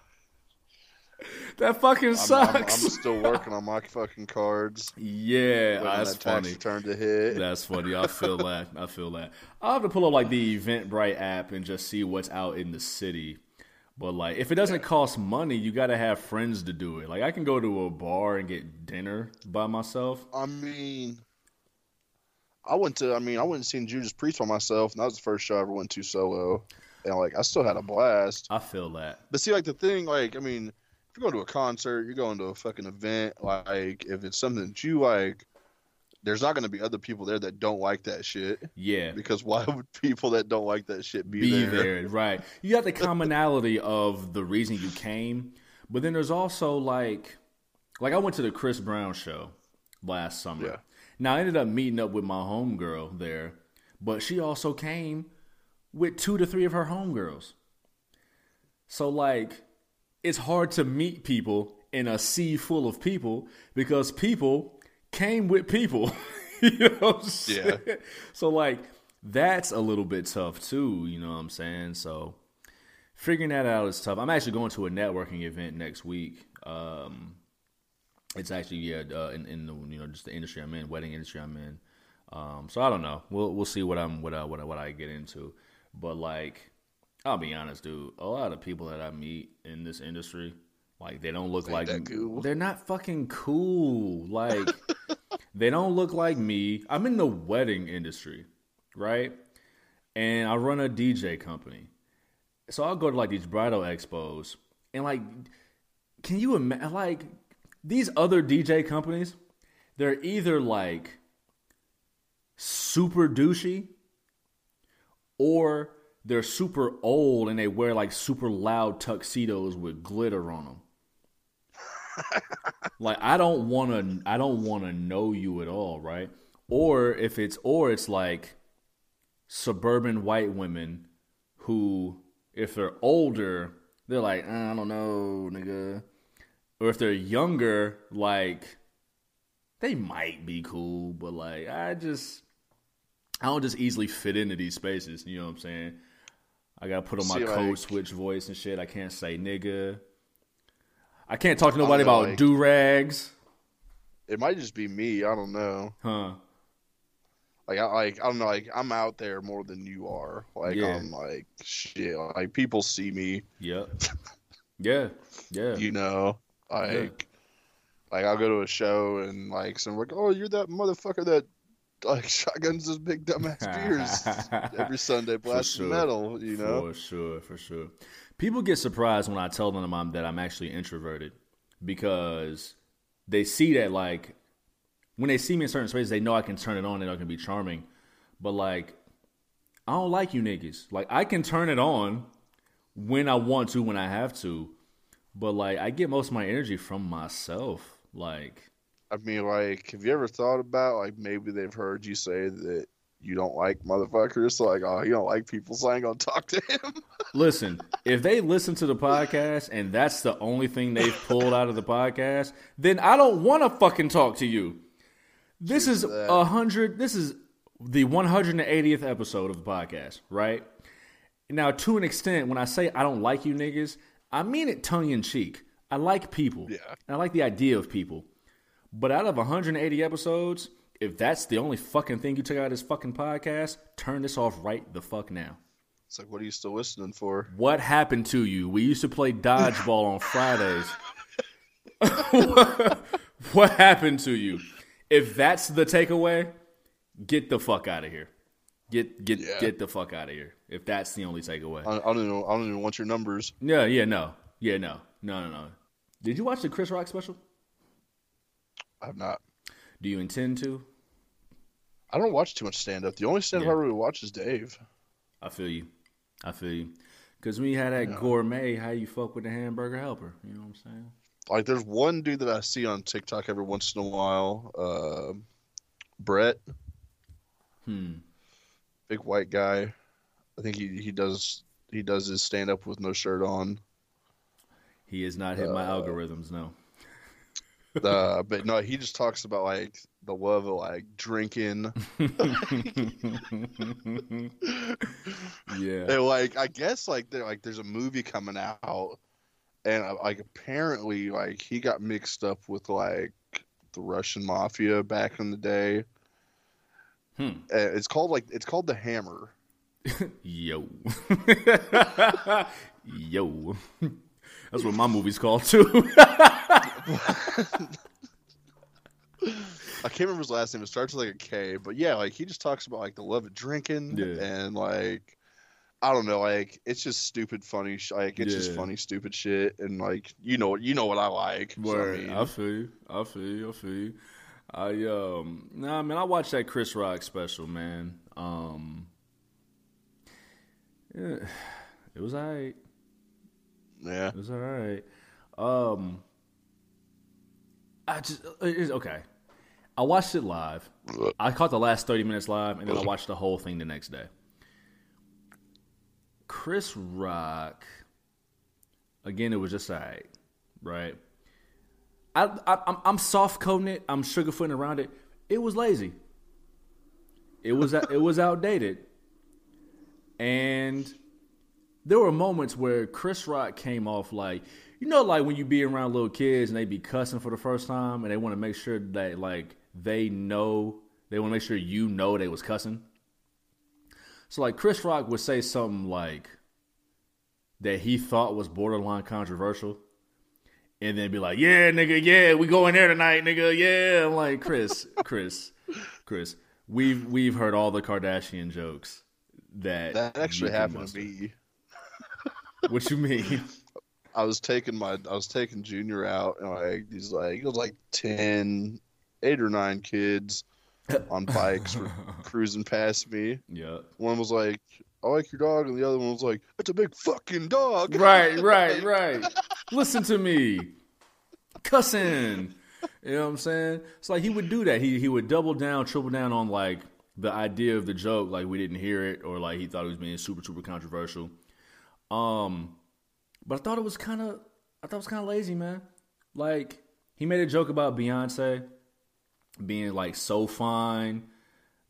That fucking I'm, sucks. I'm, I'm still working on my fucking cards. yeah, that's that funny. Turn to hit. That's funny. I feel that. I feel that. I'll have to pull up like the Eventbrite app and just see what's out in the city. But like, if it doesn't cost money, you got to have friends to do it. Like, I can go to a bar and get dinner by myself. I mean, I went to. I mean, I went and seen Judas Priest by myself, and that was the first show I ever went to solo. And like, I still had a blast. I feel that. But see, like the thing, like, I mean, you're going to a concert, you're going to a fucking event. Like, if it's something that you like, there's not going to be other people there that don't like that shit. Yeah. Because why would people that don't like that shit be, be there? there. right? You got the commonality of the reason you came, but then there's also like, like I went to the Chris Brown show last summer. Yeah. Now I ended up meeting up with my homegirl there, but she also came with two to three of her homegirls. So like, it's hard to meet people in a sea full of people because people came with people. you know what I'm saying? Yeah. So like that's a little bit tough too, you know what I'm saying? So figuring that out is tough. I'm actually going to a networking event next week. Um it's actually yeah, uh, in, in the you know just the industry I'm in, wedding industry I'm in. Um, so I don't know. We'll we'll see what I'm what I, what I, what I get into. But like, I'll be honest, dude. A lot of people that I meet in this industry, like they don't look Ain't like cool. they're not fucking cool. Like they don't look like me. I'm in the wedding industry, right? And I run a DJ company. So I'll go to like these bridal expos and like can you imagine like these other DJ companies, they're either like super douchey or they're super old and they wear like super loud tuxedos with glitter on them. like I don't want to I don't want to know you at all, right? or if it's or it's like suburban white women who, if they're older, they're like, uh, I don't know, nigga. Or if they're younger, like they might be cool, but like I just I don't just easily fit into these spaces. You know what I'm saying? I gotta put on my See, code like- switch voice and shit. I can't say nigga. I can't talk to nobody know, about like- do rags, It might just be me. I don't know. huh? Like I like I don't know. Like I'm out there more than you are. Like Yeah. I'm like shit. Like people see me. Yep. Yeah, yeah. You know. Like like I'll go to a show and like someone like, oh, you're that motherfucker that like shotguns those big dumbass beers every Sunday blasting sure. metal. You know. For sure, for sure. People get surprised when I tell them I'm, that I'm actually introverted because they see that like when they see me in certain spaces, they know I can turn it on and I can be charming. But like, I don't like you niggas. Like I can turn it on when I want to, when I have to. But like, I get most of my energy from myself. Like, I mean, like, have you ever thought about like maybe they've heard you say that you don't like motherfuckers? So like, oh, you don't like people, so I ain't gonna talk to him. Listen, if they listen to the podcast and that's the only thing they've pulled out of the podcast, then I don't want to fucking talk to you. This is a hundred. This is the 180th episode of the podcast, right? Now, to an extent, when I say I don't like you niggas, I mean it tongue in cheek. I like people. Yeah. I like the idea of people. But out of 180 episodes, if that's the only fucking thing you took out of this fucking podcast, turn this off right the fuck now. It's like, what are you still listening for? What happened to you? We used to play dodgeball on Fridays. what happened to you? If that's the takeaway, get the fuck out of here. Get get Yeah. get the fuck out of here. If that's the only takeaway. I, I don't even. I don't even want your numbers. Yeah, yeah, no. Yeah, no. No, no, no. Did you watch the Chris Rock special? I've not. Do you intend to? I don't watch too much stand up. The only stand up Yeah. I really watch is Dave. I feel you. I feel you. Cause when you had that gourmet, how you fuck with the hamburger helper? You know what I'm saying? Like, there's one dude that I see on TikTok every once in a while. Uh, Bert, Hmm. big white guy. I think he he does he does his stand up with no shirt on. He has not hit my algorithms, no. Uh, but no, he just talks about like the love of like drinking. yeah. And like I guess like there like there's a movie coming out, and uh, like apparently like he got mixed up with like the Russian mafia back in the day. Hmm. Uh, it's called like it's called the Hammer. Yo. Yo. That's what my movie's called too. I can't remember his last name. It starts with like a K, but yeah, like he just talks about like the love of drinking Yeah. and like I don't know, like it's just stupid, funny. Sh- like it's just funny, stupid shit, and like you know, you know what I like. so, I mean, I feel you. I feel you. I feel you. I um nah man, I watched that Chris Rock special, man. Um yeah, it was alright. yeah, It was alright. Um I just it's okay. I watched it live. I caught the last 30 minutes live and then I watched the whole thing the next day. Chris Rock again it was just alright, right? I, I I'm I'm soft coding it, I'm sugarfooting around it. It was lazy. It was it was outdated. And there were moments where Chris Rock came off like you know like when you be around little kids and they be cussing for the first time and they want to make sure that like they know they want to make sure you know they was cussing. So like Chris Rock would say something like that he thought was borderline controversial and then be like, "Yeah, nigga, yeah, we going there tonight, nigga, yeah." I'm like, "Chris, Chris, Chris, we've we've heard all the Kardashian jokes that that actually happened muster." to me. What you mean? I was taking my I was taking Junior out and like these like it was like 10, 8 or nine kids on bikes were cruising past me. yeah. One was like, "I like your dog," and the other one was like, "It's a big fucking dog." Right, right, right. Listen to me. Cussing. you know what I'm saying? It's like he would do that. He he would double down, triple down on like the idea of the joke, like we didn't hear it, or like he thought it was being super super controversial. Um, but I thought it was kind of I thought it was kind of lazy, man. Like he made a joke about Beyonce being like so fine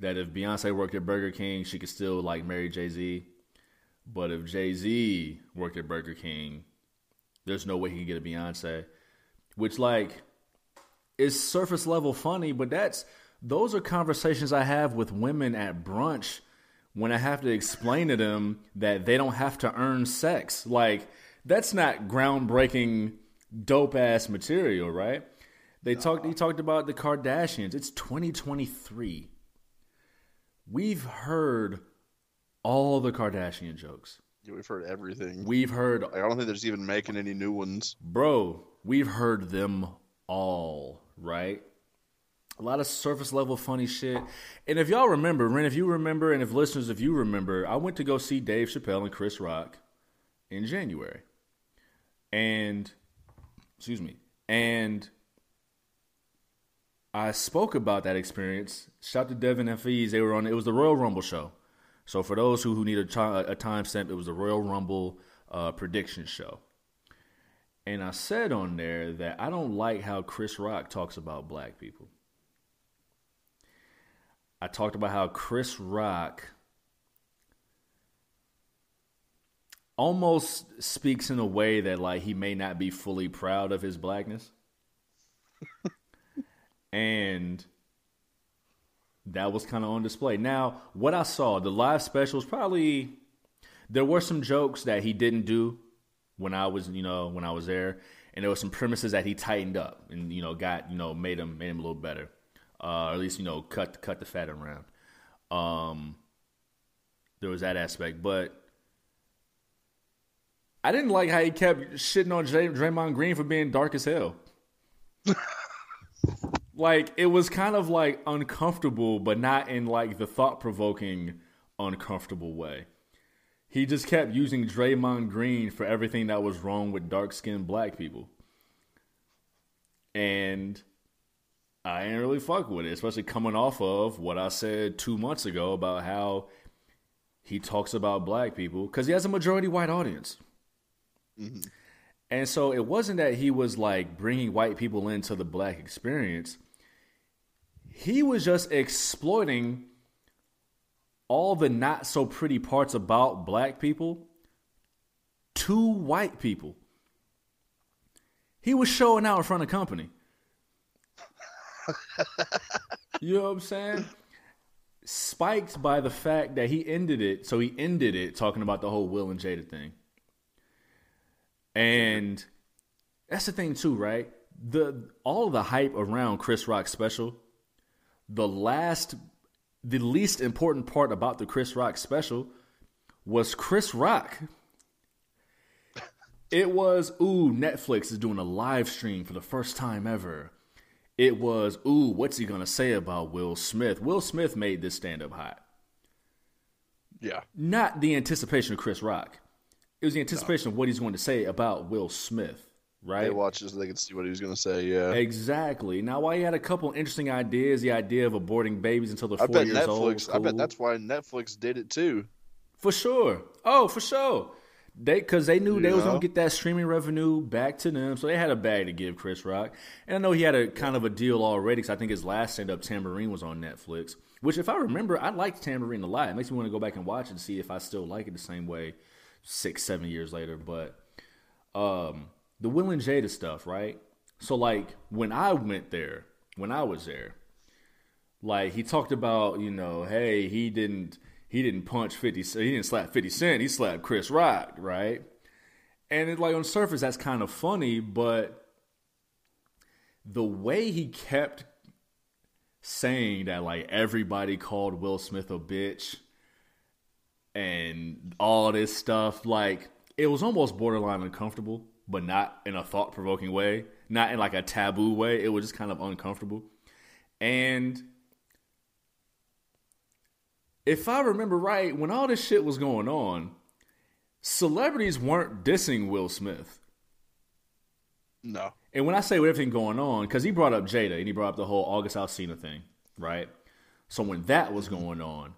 that if Beyonce worked at Burger King, she could still like marry Jay Z. But if Jay Z worked at Burger King, there's no way he could get a Beyonce. Which like is surface level funny, but that's those are conversations I have with women at brunch when I have to explain to them that they don't have to earn sex. Like that's not groundbreaking dope ass material, right? They talked he talked about the Kardashians. It's 2023. We've heard all the Kardashian jokes. Yeah, we've heard everything. We've heard I don't think there's even making any new ones. Bro, we've heard them all, right? A lot of surface level funny shit. And if y'all remember, Ren, if you remember, and if listeners, if you remember, I went to go see Dave Chappelle and Chris Rock in January. And, excuse me, and I spoke about that experience. Shout to Devin and Fees. They were on, it was the Royal Rumble show. So for those who, who need a, a timestamp, it was the Royal Rumble uh, prediction show. And I said on there that I don't like how Chris Rock talks about black people. I talked about how Chris Rock almost speaks in a way that like he may not be fully proud of his blackness. and that was kind of on display. Now, what I saw, the live specials probably there were some jokes that he didn't do when I was, you know, when I was there, and there were some premises that he tightened up and you know got, you know, made him made him a little better, uh, or at least you know cut cut the fat around. Um, there was that aspect, but I didn't like how he kept shitting on Dray- Draymond Green for being dark as hell. like it was kind of like uncomfortable, but not in like the thought provoking uncomfortable way. He just kept using Draymond Green for everything that was wrong with dark skinned black people. And I ain't really fuck with it, especially coming off of what I said two months ago about how he talks about black people because he has a majority white audience. Mm-hmm. And so it wasn't that he was like bringing white people into the black experience. He was just exploiting all the not so pretty parts about black people to white people. He was showing out in front of company. you know what I'm saying? Spiked by the fact that he ended it. So he ended it talking about the whole Will and Jada thing. And that's the thing too, right? The all the hype around Chris Rock special, the last the least important part about the Chris Rock special was Chris Rock. It was, ooh, Netflix is doing a live stream for the first time ever. It was, ooh, what's he gonna say about Will Smith? Will Smith made this stand up hot. Yeah. Not the anticipation of Chris Rock. It was the anticipation of what he's going to say about Will Smith, right? They watched it so they could see what he was going to say. Yeah. Exactly. Now, while he had a couple interesting ideas, the idea of aborting babies until they're I four bet years old, Netflix. I bet that's why Netflix did it too. For sure. Oh, for sure. They because they knew they was gonna get that streaming revenue back to them, so they had a bag to give Chris Rock. And I know he had a kind of a deal already because I think his last stand up Tambourine was on Netflix. Which, if I remember, I liked Tambourine a lot. It makes me want to go back and watch it and see if I still like it the same way six, seven years later. But um, the Will and Jada stuff, right? So like when I went there, when I was there, like he talked about, you know, hey, he didn't he didn't punch 50 he didn't slap 50 Cent, he slapped Chris Rock, right? And it like on surface that's kind of funny, but the way he kept saying that like everybody called Will Smith a bitch and all this stuff, like it was almost borderline uncomfortable, but not in a thought provoking way, not in like a taboo way. It was just kind of uncomfortable. And if I remember right, when all this shit was going on, celebrities weren't dissing Will Smith. No. And when I say with everything going on, because he brought up Jada and he brought up the whole August Alsina thing, right? So when that was going on,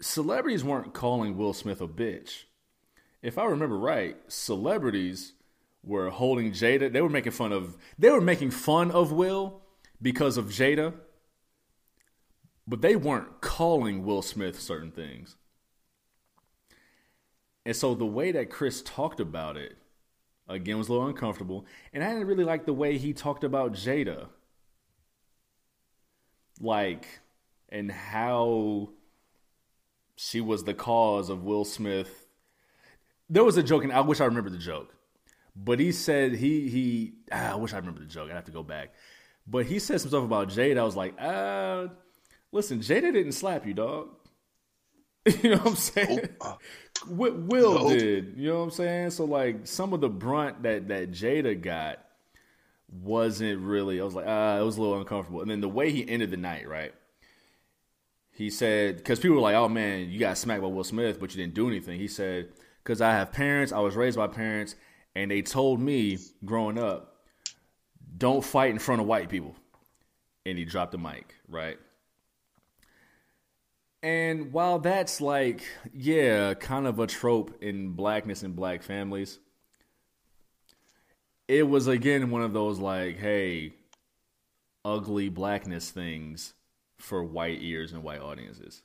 celebrities weren't calling Will Smith a bitch. If I remember right, celebrities were holding Jada. They were making fun of. They were making fun of Will because of Jada, but they weren't calling Will Smith certain things. And so the way that Chris talked about it, again, was a little uncomfortable. And I didn't really like the way he talked about Jada. Like, and how she was the cause of Will Smith. There was a joke, and I wish I remember the joke. But he said he he. Ah, I wish I remember the joke. I have to go back. But he said some stuff about Jada. I was like, ah, listen, Jada didn't slap you, dog. you know what I'm saying? Oh, uh, Will no. did. You know what I'm saying? So like some of the brunt that that Jada got wasn't really. I was like, ah, it was a little uncomfortable. And then the way he ended the night, right? He said, because people were like, oh man, you got smacked by Will Smith, but you didn't do anything. He said, because I have parents, I was raised by parents, and they told me growing up, don't fight in front of white people. And he dropped the mic, right? And while that's like, yeah, kind of a trope in blackness and black families, it was again one of those like, hey, ugly blackness things for white ears and white audiences.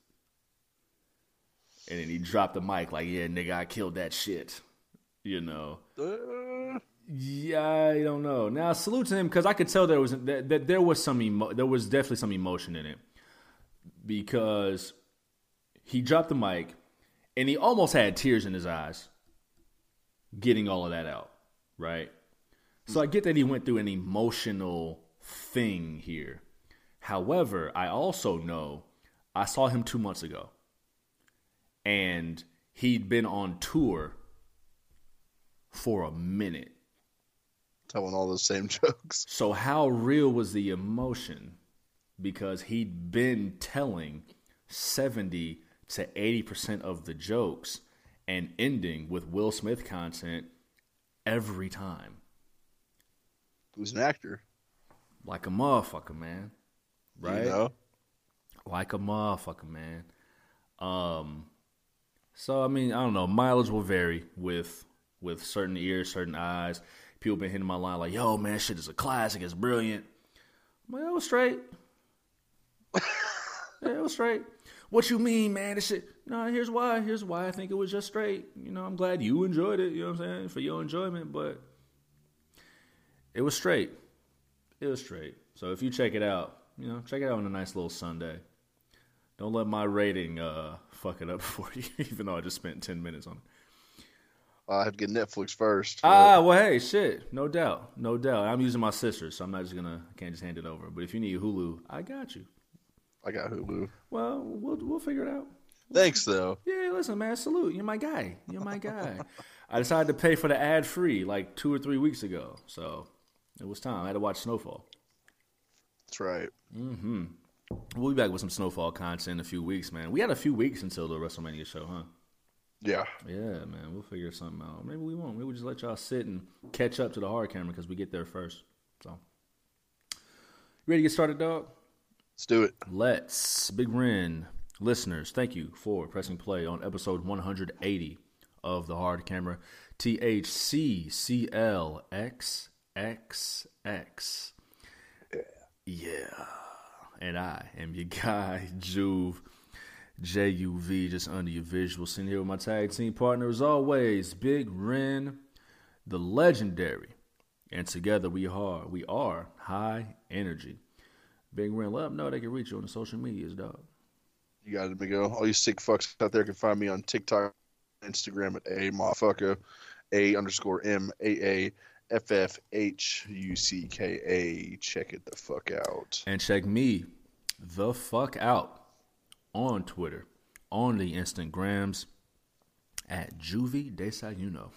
And then he dropped the mic like, yeah, nigga, I killed that shit. You know. Uh. Yeah, I don't know. Now salute to him because I could tell there was that, that there was some emo- there was definitely some emotion in it because he dropped the mic and he almost had tears in his eyes getting all of that out, right? So I get that he went through an emotional thing here. However, I also know I saw him two months ago and he'd been on tour for a minute. Telling all those same jokes. So, how real was the emotion? Because he'd been telling 70 to 80% of the jokes and ending with Will Smith content every time. Who's an actor? Like a motherfucker, man. Right? You know? Like a motherfucker, man. Um so I mean, I don't know, mileage will vary with with certain ears, certain eyes. People been hitting my line like, "Yo, man, shit is a classic. It's brilliant." I'm like, "It was straight." yeah, it was straight. What you mean, man? This shit. No, here's why. Here's why I think it was just straight. You know, I'm glad you enjoyed it. You know what I'm saying? For your enjoyment, but it was straight. It was straight. So if you check it out, you know, check it out on a nice little Sunday. Don't let my rating uh, fuck it up for you, even though I just spent ten minutes on it. I had to get Netflix first. Ah, well, hey, shit, no doubt, no doubt. I'm using my sister, so I'm not just gonna, I can't just hand it over. But if you need Hulu, I got you. I got Hulu. Well, we'll we'll figure it out. Thanks, though. Yeah, listen, man, salute. You're my guy. You're my guy. I decided to pay for the ad free like two or three weeks ago, so it was time. I had to watch Snowfall. That's right. Mm-hmm. We'll be back with some Snowfall content in a few weeks, man. We had a few weeks until the WrestleMania show, huh? Yeah. Yeah, man. We'll figure something out. Maybe we won't. Maybe we'll just let y'all sit and catch up to the hard camera because we get there first. So, ready to get started, dog? Let's do it. Let's. Big Ren listeners, thank you for pressing play on episode 180 of the hard camera. THCCLXXX. Yeah. And I am your guy, Juve. JUV just under your visual. Sitting here with my tag team partner as always, Big Ren, the legendary. And together we are, we are high energy. Big Ren, let them know they can reach you on the social medias, dog. You got it, Miguel. All you sick fucks out there can find me on TikTok, Instagram at a motherfucker, a underscore m a a f f h u c k a. Check it the fuck out. And check me the fuck out on Twitter, on the Instagrams at Juvie Desayuno.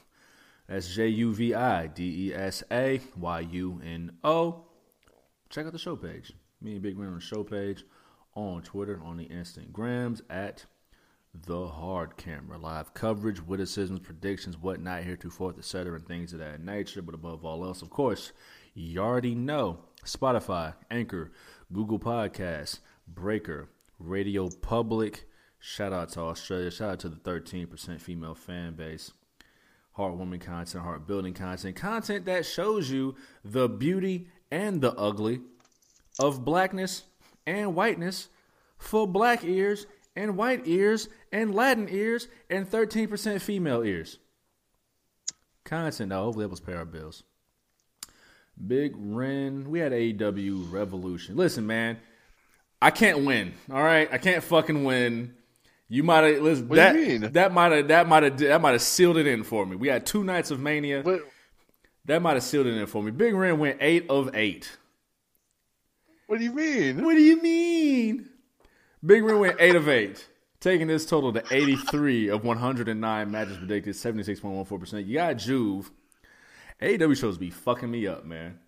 That's J U V I D E S A Y U N O. Check out the show page. Me and Big Ren on the show page on Twitter, on the Instagrams at the hard camera. Live coverage, witticisms, predictions, whatnot, heretofore, etc., and things of that nature. But above all else, of course, You already know Spotify, Anchor, Google Podcasts, Breaker, Radio Public. Shout out to Australia. Shout out to the 13% female fan base. Heartwarming content, heart building content, content that shows you the beauty and the ugly of blackness and whiteness for black ears and white ears and Latin ears and 13% female ears. Content, though, hopefully help us pay our bills. Big Ren, we had AEW Revolution. Listen, man, I can't win. All right, I can't fucking win. You might have listen. What do you that mean? that might have that might have that might have sealed it in for me. We had two nights of Mania. What, That might have sealed it in for me. Big Ren went eight of eight. what do you mean? What do you mean? Big Ren went eight of eight, taking this total to 83 of 109 matches predicted, 76.14%. You got Juve. AEW shows be fucking me up, man.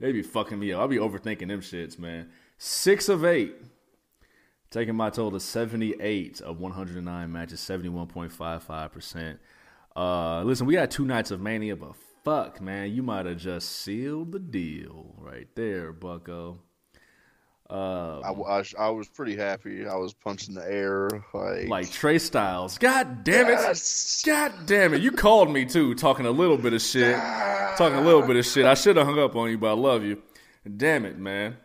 They be fucking me up. I'll be overthinking them shits, man. Six of eight, taking my total to 78 of 109 matches, 71.55%. Uh, listen, we got two nights of Mania, but fuck, man, you might have just sealed the deal right there, bucko. Uh, I, I, I was pretty happy. I was punching the air like, like Trey Styles. God damn it. Yes! God damn it. You called me too, talking a little bit of shit. Talking a little bit of shit. I should have hung up on you, but I love you. Damn it, man.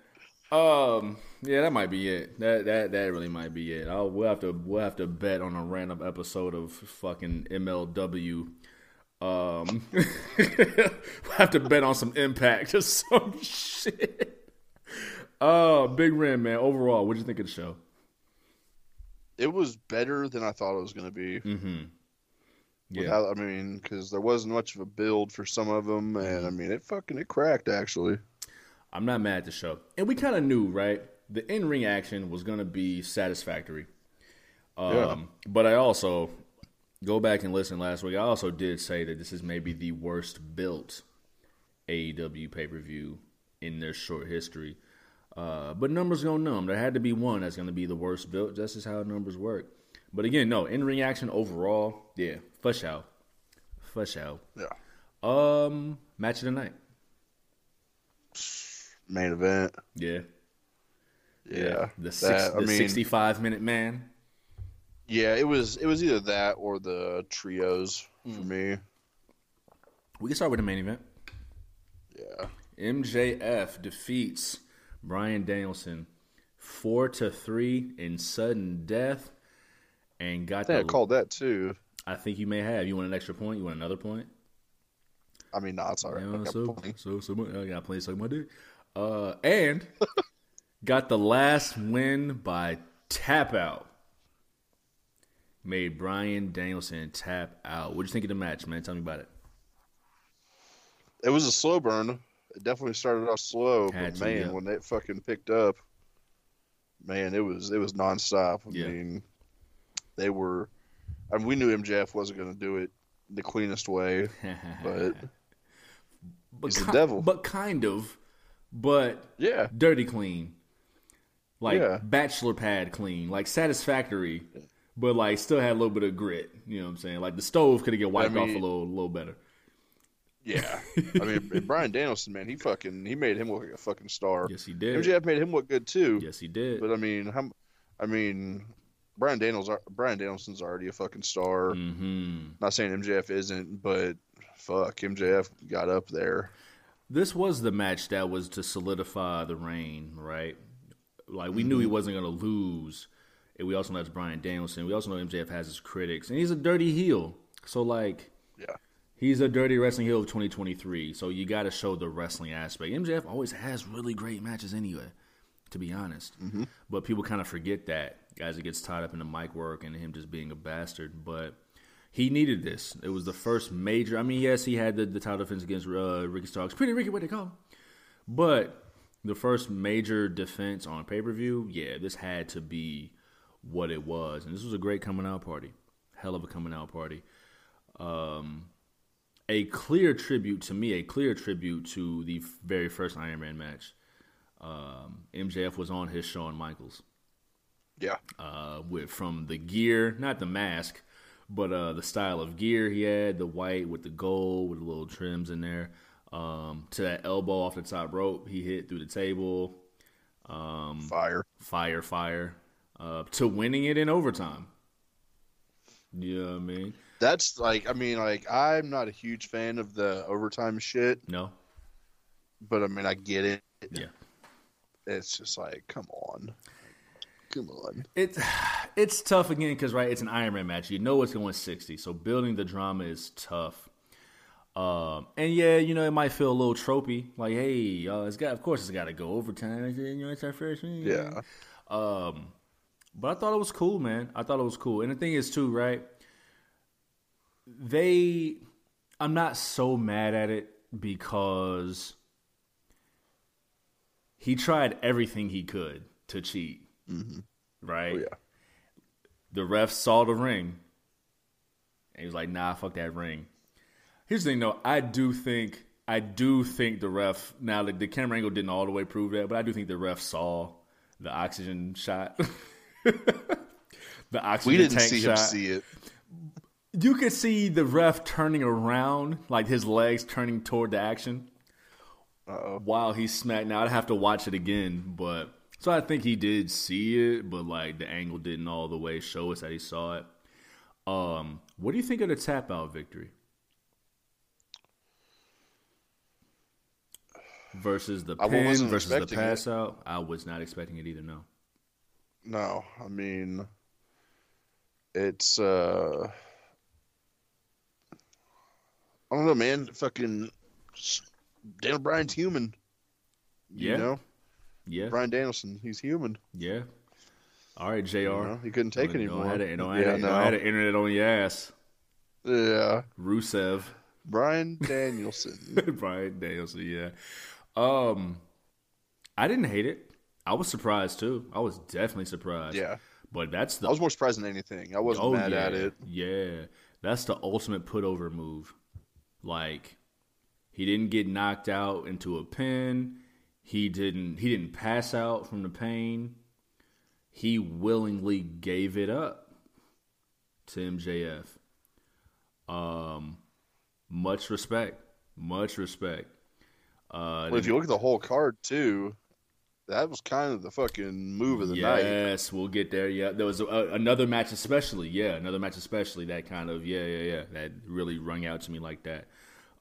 Um, yeah, that might be it. That that that really might be it. I'll, we'll have to we'll have to bet on a random episode of fucking MLW. Um, we'll have to bet on some impact or some shit. Oh, Big Ren, man. Overall, what would you think of the show? it was better than I thought it was going to be. Mm-hmm. Yeah. Without- I mean, because there wasn't much of a build for some of them, and I mean, it fucking it cracked actually. I'm not mad at the show. And we kind of knew, right? The in ring action was going to be satisfactory. Um, Yeah. But I also, go back and listen last week, I also did say that this is maybe the worst built AEW pay per view in their short history. Uh, but numbers gonna numb. There had to be one that's gonna be the worst built. That's just how numbers work. But again, no in ring action overall, yeah, for sure, for sure. Yeah, Um, match of the night, main event. yeah, Yeah, the That- six, I the mean, sixty-five minute man. yeah, it was it was either that or the trios Mm. for me. We can start with the main event. Yeah, MJF defeats Bryan Danielson four to three in sudden death, and got I think I called that too. I think you may have. You want an extra point? You want another point? I mean, nah, it's all right. Yeah, I got so, plenty. so, so, I got plenty suck my dick. Uh, and got the last win by tap out. Made Bryan Danielson tap out. What'd you think of the match, man? Tell me about it. It was a slow burn. It definitely started off slow, but man, when it fucking picked up, man, it was it was nonstop. I Yeah. mean, they were. I mean, we knew MJF wasn't going to do it the cleanest way, but but he's the devil. But kind of. But yeah, dirty clean. Like Yeah. bachelor pad clean. Like satisfactory. But like still had a little bit of grit. You know what I'm saying? Like the stove could have get wiped off a mean- little little better. Yeah. I mean, Bryan Danielson, man, he fucking he made him look like a fucking star. Yes, he did. MJF made him look good too. Yes, he did. But I mean, how, I mean, Brian Daniels, Bryan Danielson's already a fucking star. hmm Not saying MJF isn't, but fuck, MJF got up there. This was the match that was to solidify the reign, right? Like we knew he wasn't gonna lose. And we also know it's Bryan Danielson. We also know MJF has his critics, and he's a dirty heel. So like, Yeah. He's a dirty wrestling heel of 2023. So you got to show the wrestling aspect. MJF always has really great matches anyway, to be honest. But people kind of forget that as it gets tied up in the mic work and him just being a bastard. But he needed this. It was the first major. I mean, yes, he had the, the title defense against uh, Ricky Starks. Pretty Ricky, what they call him. But the first major defense on pay per view, yeah, this had to be what it was. And this was a great coming out party. Hell of a coming out party. Um, a clear tribute to me, a clear tribute to the very first Iron Man match. Um, MJF was on his Shawn Michaels Yeah. uh, with from the gear, not the mask, but uh, the style of gear he had, the white with the gold with the little trims in there. um, to that elbow off the top rope. He hit through the table. Um, Fire. fire, fire, uh, to winning it in overtime. You know what I mean? That's like, I mean, like, I'm not a huge fan of the overtime shit, No, but I mean, I get it. yeah. It's just like, come on. Come on. It's it's tough again because right, it's an Iron Man match. You know it's going sixty, so building the drama is tough. Um, and yeah, you know it might feel a little tropey, like hey, uh, it's got of course it's got to go overtime. You know it's our first. Yeah. Um, but I thought it was cool, man. I thought it was cool. And the thing is, too, right? They, I'm not so mad at it because he tried everything he could to cheat, mm-hmm. right? Oh, yeah. The ref saw the ring, and he was like, "Nah, fuck that ring." Here's the thing, though. I do think, I do think the ref. Now, the, the camera angle didn't all the way prove that, but I do think the ref saw the oxygen shot. the oxygen We didn't see shot. him see it. You could see the ref turning around, like his legs turning toward the action Uh-oh. while he smacked. Now I'd have to watch it again, but so I think he did see it, but like the angle didn't all the way show us that he saw it. Um, what do you think of the tap out victory versus the pin versus the expecting it. pass out? I was not expecting it either. No. No, I mean, it's, uh, I don't know, man. Fucking Daniel Bryan's human. You Yeah. know? Yeah, Bryan Danielson, he's human. yeah. All right, Jr. You know? He couldn't take anymore. Don't have to, don't yeah, have no. don't have internet on your ass. yeah. Rusev. Bryan Danielson. Bryan Danielson, yeah. Um, I didn't hate it. I was surprised too. I was definitely surprised. yeah. but that's the I was more surprised than anything. I wasn't oh mad yeah, at it. Yeah, that's the ultimate put over move. Like he didn't get knocked out into a pin. He didn't. He didn't pass out from the pain. He willingly gave it up to MJF. Um, much respect. Much respect. Uh, But if you look at the whole card too, that was kind of the fucking move of the night. yes, we'll get there. Yeah, there was a, another match, especially. Yeah, another match, especially that kind of. Yeah, yeah, yeah. That really rung out to me like that.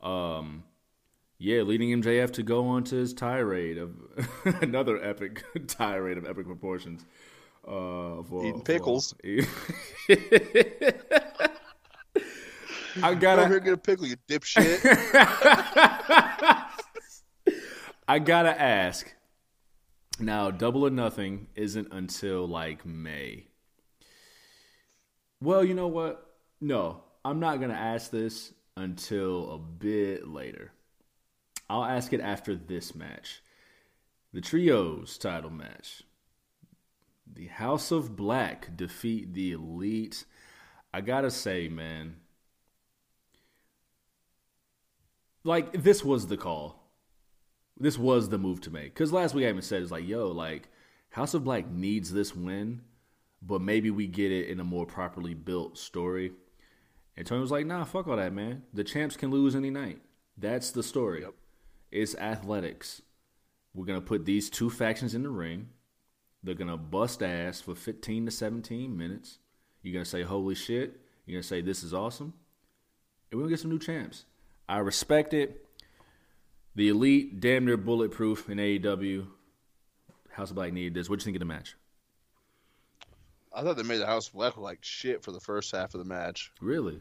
Um, yeah, leading MJF to go on to his tirade of another epic tirade of epic proportions. Uh, for, Eating for- pickles. I gotta. over here get a pickle, you dipshit. I gotta ask. Now, Double or Nothing isn't until like May. Well, you know what? No, I'm not gonna ask this until a bit later. I'll ask it after this match. The Trios title match. The House of Black defeat the Elite. I gotta say, man, like this was the call. This was the move to make. Because last week I even said it's like, yo, like House of Black needs this win, but maybe we get it in a more properly built story. And Tony was like, nah, fuck all that, man. The champs can lose any night. That's the story. Yep. It's athletics. We're gonna put these two factions in the ring. They're gonna bust ass for 15 to 17 minutes. You're gonna say, holy shit. You're gonna say, this is awesome. And we're gonna get some new champs. I respect it. The elite, damn near bulletproof in AEW. House of Black needed this. What do you think of the match? I thought they made the House of Black look like shit for the first half of the match. Really?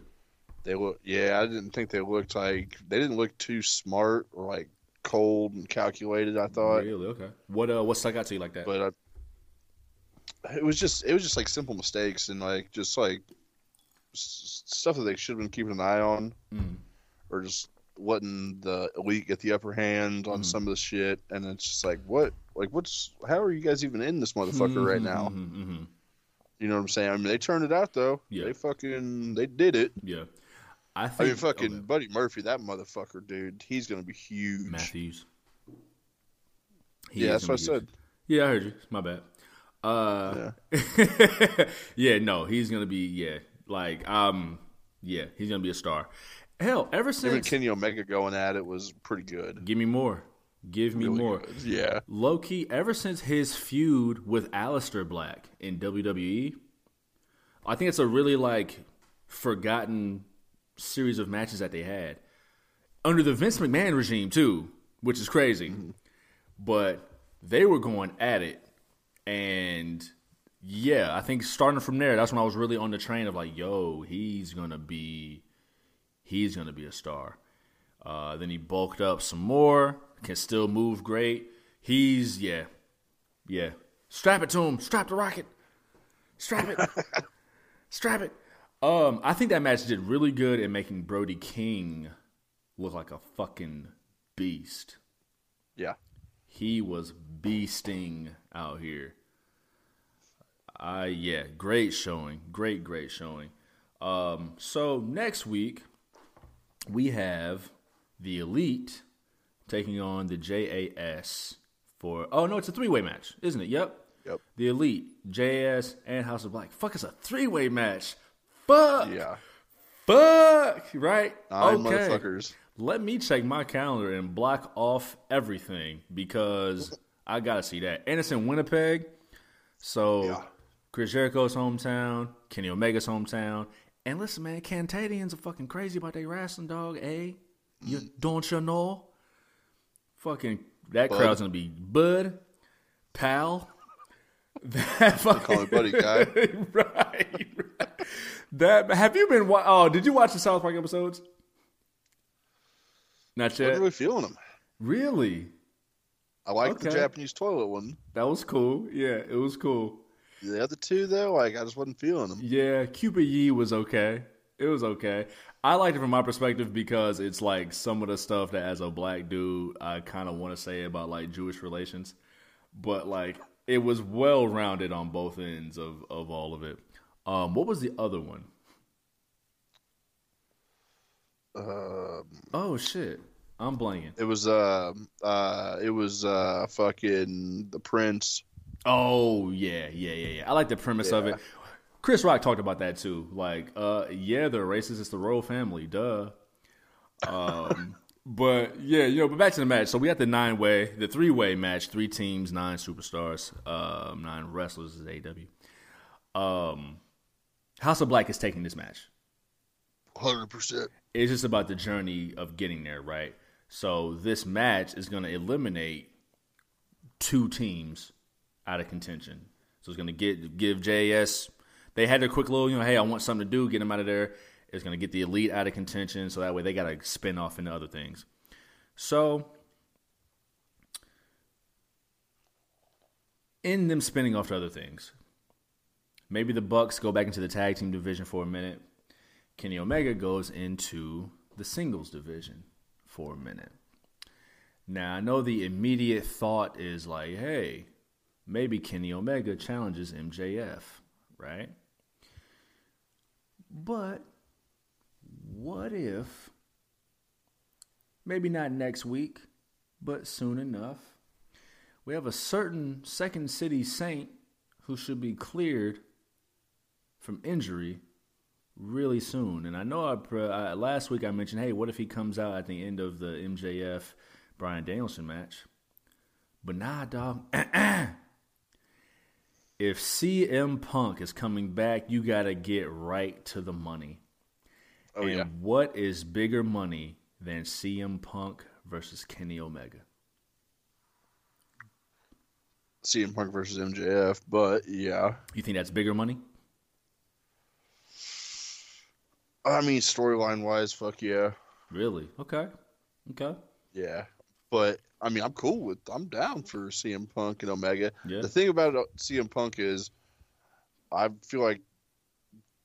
They look, yeah, I didn't think they looked like they didn't look too smart or like cold and calculated. I thought, really? Okay. What uh what stuck out to you like that? but I, it was just it was just like simple mistakes and like just like s- stuff that they should have been keeping an eye on, Mm. or just letting the elite get the upper hand on Mhm. some of the shit. And it's just like, what, like, what's, how are you guys even in this motherfucker right Mhm, now? mhm, mhm. You know what I'm saying? I mean, they turned it out though. Yeah. They fucking, they did it. Yeah. I I mean, fucking okay. Buddy Murphy, that motherfucker, dude, he's gonna be huge. Matthews. He Yeah, that's what I said. huge. Yeah, I heard you. My bad. Uh, yeah. no, he's gonna be yeah, like um, yeah, he's gonna be a star. Hell, ever since Kenny Omega going at it was pretty good. Give me more. Give me Really more. good. Yeah. Low key, ever since his feud with Aleister Black in WWE, I think it's a really like forgotten series of matches that they had under the Vince McMahon regime too, which is crazy. Mm-hmm. But they were going at it, and yeah, I think starting from there, that's when I was really on the train of like, yo, he's gonna be, he's gonna be a star. Uh, then he bulked up some more. Can still move great. He's yeah, yeah. Strap it to him. Strap the rocket. Strap it. Strap it. Um, I think that match did really good in making Brody King look like a fucking beast. Yeah. He was beasting out here. I yeah, great showing. Great, great showing. Um, so next week we have the Elite taking on the JAS for oh no, it's a three way match, isn't it? Yep. Yep. The Elite, JAS, and House of Black. Fuck, it's a three way match. Fuck. Yeah. Fuck. Right. Nine okay. motherfuckers. Let me check my calendar and block off everything because I gotta see that. And it's in Winnipeg, so Yeah. Chris Jericho's hometown, Kenny Omega's hometown, and listen, man, Cantadians are fucking crazy about their wrestling, dog. Eh? You don't you know? Fucking that Bud. crowd's gonna be Bud, pal. That fucking Call me buddy guy. right, right. That have you been? wa- Oh, did you watch the South Park episodes? Not I'm yet. really feeling them. Really? I like the Japanese toilet one. That was cool. Yeah, it was cool. The other two, though, like I just wasn't feeling them. Yeah, Cupid Ye was okay. It was okay. I liked it from my perspective because it's like some of the stuff that as a black dude I kind of want to say about like Jewish relations, but like it was well rounded on both ends of of all of it. Um, what was the other one? Um, Oh shit, I'm blanking. it was uh, uh, it was uh, fucking the Prince. Oh yeah, yeah, yeah, yeah. I like the premise of it. Chris Rock talked about that too. Like, uh, yeah, they're racist. It's the royal family, duh. Um, but yeah, you know. But back to the match. So we had the nine way, the three way match. Three teams, nine superstars, um, nine wrestlers is AW. Um, House of Black is taking this match. Hundred percent. It's just about the journey of getting there, right? So this match is going to eliminate two teams out of contention. So it's going to get give JAS. They had their quick little, you know, hey, I want something to do, get them out of there. It's going to get the elite out of contention, so that way they got to spin off into other things. So in them spinning off to other things, maybe the Bucks go back into the tag team division for a minute. Kenny Omega goes into the singles division for a minute. Now, I know the immediate thought is like, hey, maybe Kenny Omega challenges MJF, right? But what if, maybe not next week, but soon enough, we have a certain Second City Saint who should be cleared from injury really soon. And I know I, I last week I mentioned, hey, what if he comes out at the end of the MJF Bryan Danielson match? But nah, dog. if CM Punk is coming back, you got to get right to the money. Oh and yeah. what is bigger money than CM Punk versus Kenny Omega? CM Punk versus MJF, but yeah. You think that's bigger money? I mean, storyline wise, fuck yeah, Really? Okay. Okay. yeah. But I mean, I'm cool with. I'm down for CM Punk and Omega. Yeah. The thing about uh, CM Punk is, I feel like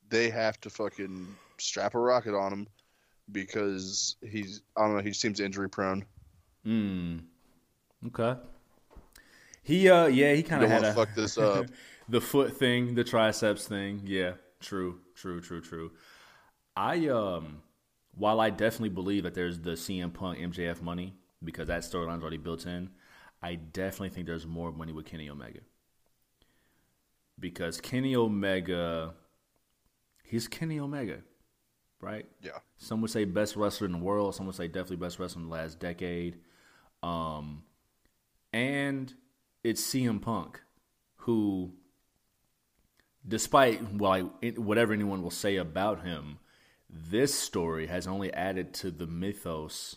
they have to fucking strap a rocket on him because he's. I don't know. He seems injury prone. Hmm. Okay. He uh yeah he kind of had a fuck this up. the foot thing, the triceps thing. Yeah, true, true, true, true. I um while I definitely believe that there's the CM Punk MJF money because that storyline's already built in, I definitely think there's more money with Kenny Omega. Because Kenny Omega he's Kenny Omega. right? Yeah. Some would say best wrestler in the world. Some would say definitely best wrestler in the last decade. Um, and it's CM Punk, who, despite well, whatever anyone will say about him, this story has only added to the mythos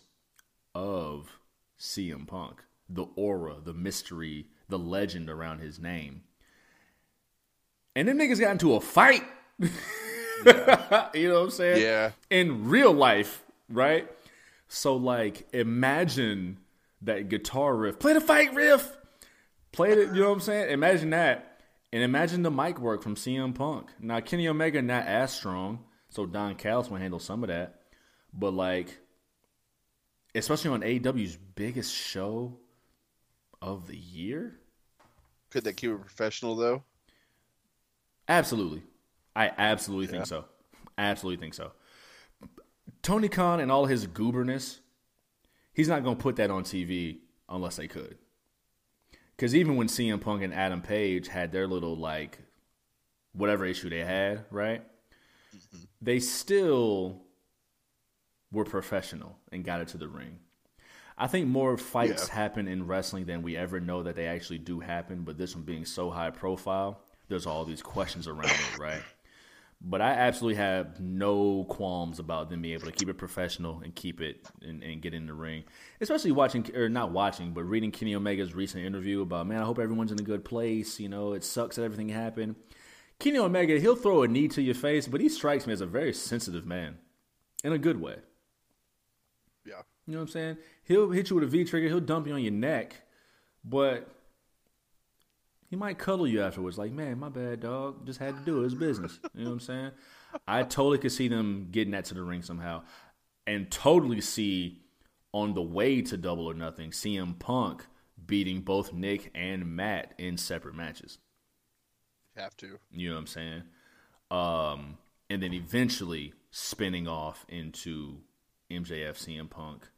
of CM Punk, the aura, the mystery, the legend around his name. And then niggas got into a fight. Yeah. you know what I'm saying? Yeah. In real life, right? So like imagine that guitar riff. Play the fight riff. Play it, you know what I'm saying? Imagine that. And imagine the mic work from CM Punk. Now Kenny Omega not as strong, so Don Callis will handle some of that. But like especially on AEW's biggest show of the year. Could they keep it professional though? Absolutely. I absolutely yeah. think so. Absolutely think so. Tony Khan and all his gooberness, he's not going to put that on TV unless they could. Because even when CM Punk and Adam Page had their little, like, whatever issue they had, right? Mm-hmm. They still were professional and got it to the ring. I think more fights yeah. happen in wrestling than we ever know that they actually do happen, but this one being so high profile, there's all these questions around it, right? But I absolutely have no qualms about them being able to keep it professional and keep it and, and, get in the ring. Especially watching, or not watching, but reading Kenny Omega's recent interview about, man, I hope everyone's in a good place. You know, it sucks that everything happened. Kenny Omega, he'll throw a knee to your face, but he strikes me as a very sensitive man in a good way. Yeah. You know what I'm saying? He'll hit you with a V trigger, he'll dump you on your neck, but he might cuddle you afterwards, like, man, my bad, dog. Just had to do it. It's business. You know what I'm saying? I totally could see them getting that to the ring somehow. And totally see on the way to double or nothing, CM Punk beating both Nick and Matt in separate matches. Have to. You know what I'm saying? Um, and then eventually spinning off into MJF CM Punk,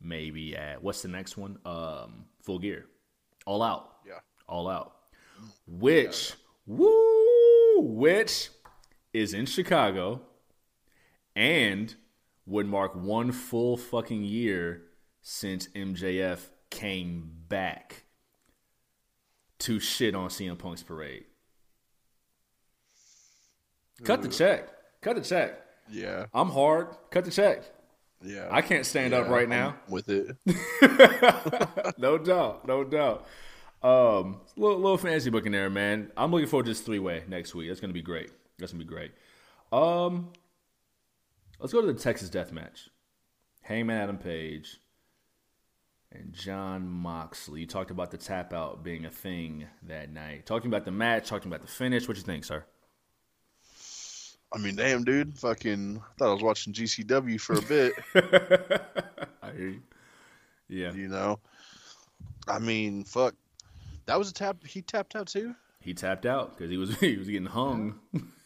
maybe at what's the next one? Um, full gear. All out. Yeah. All out which woo, which is in Chicago, and would mark one full fucking year since MJF came back to shit on CM Punk's parade. Cut the check. Cut the check. Yeah. I'm hard. Cut the check. Yeah. I can't stand yeah, up right now. I'm with it. no doubt. No doubt. Um, little, little fancy booking there, man. I'm looking forward to this three way next week. That's gonna be great. That's gonna be great. Um, let's go to the Texas Death Match. Hangman Adam Page and Jon Moxley. You talked about the tap out being a thing that night. Talking about the match, talking about the finish. What do you think, sir? I mean, damn, dude. Fucking thought I was watching GCW for a bit. I hear you. Yeah. You know, I mean, fuck that was a tap. He tapped out too. He tapped out because he was he was getting hung.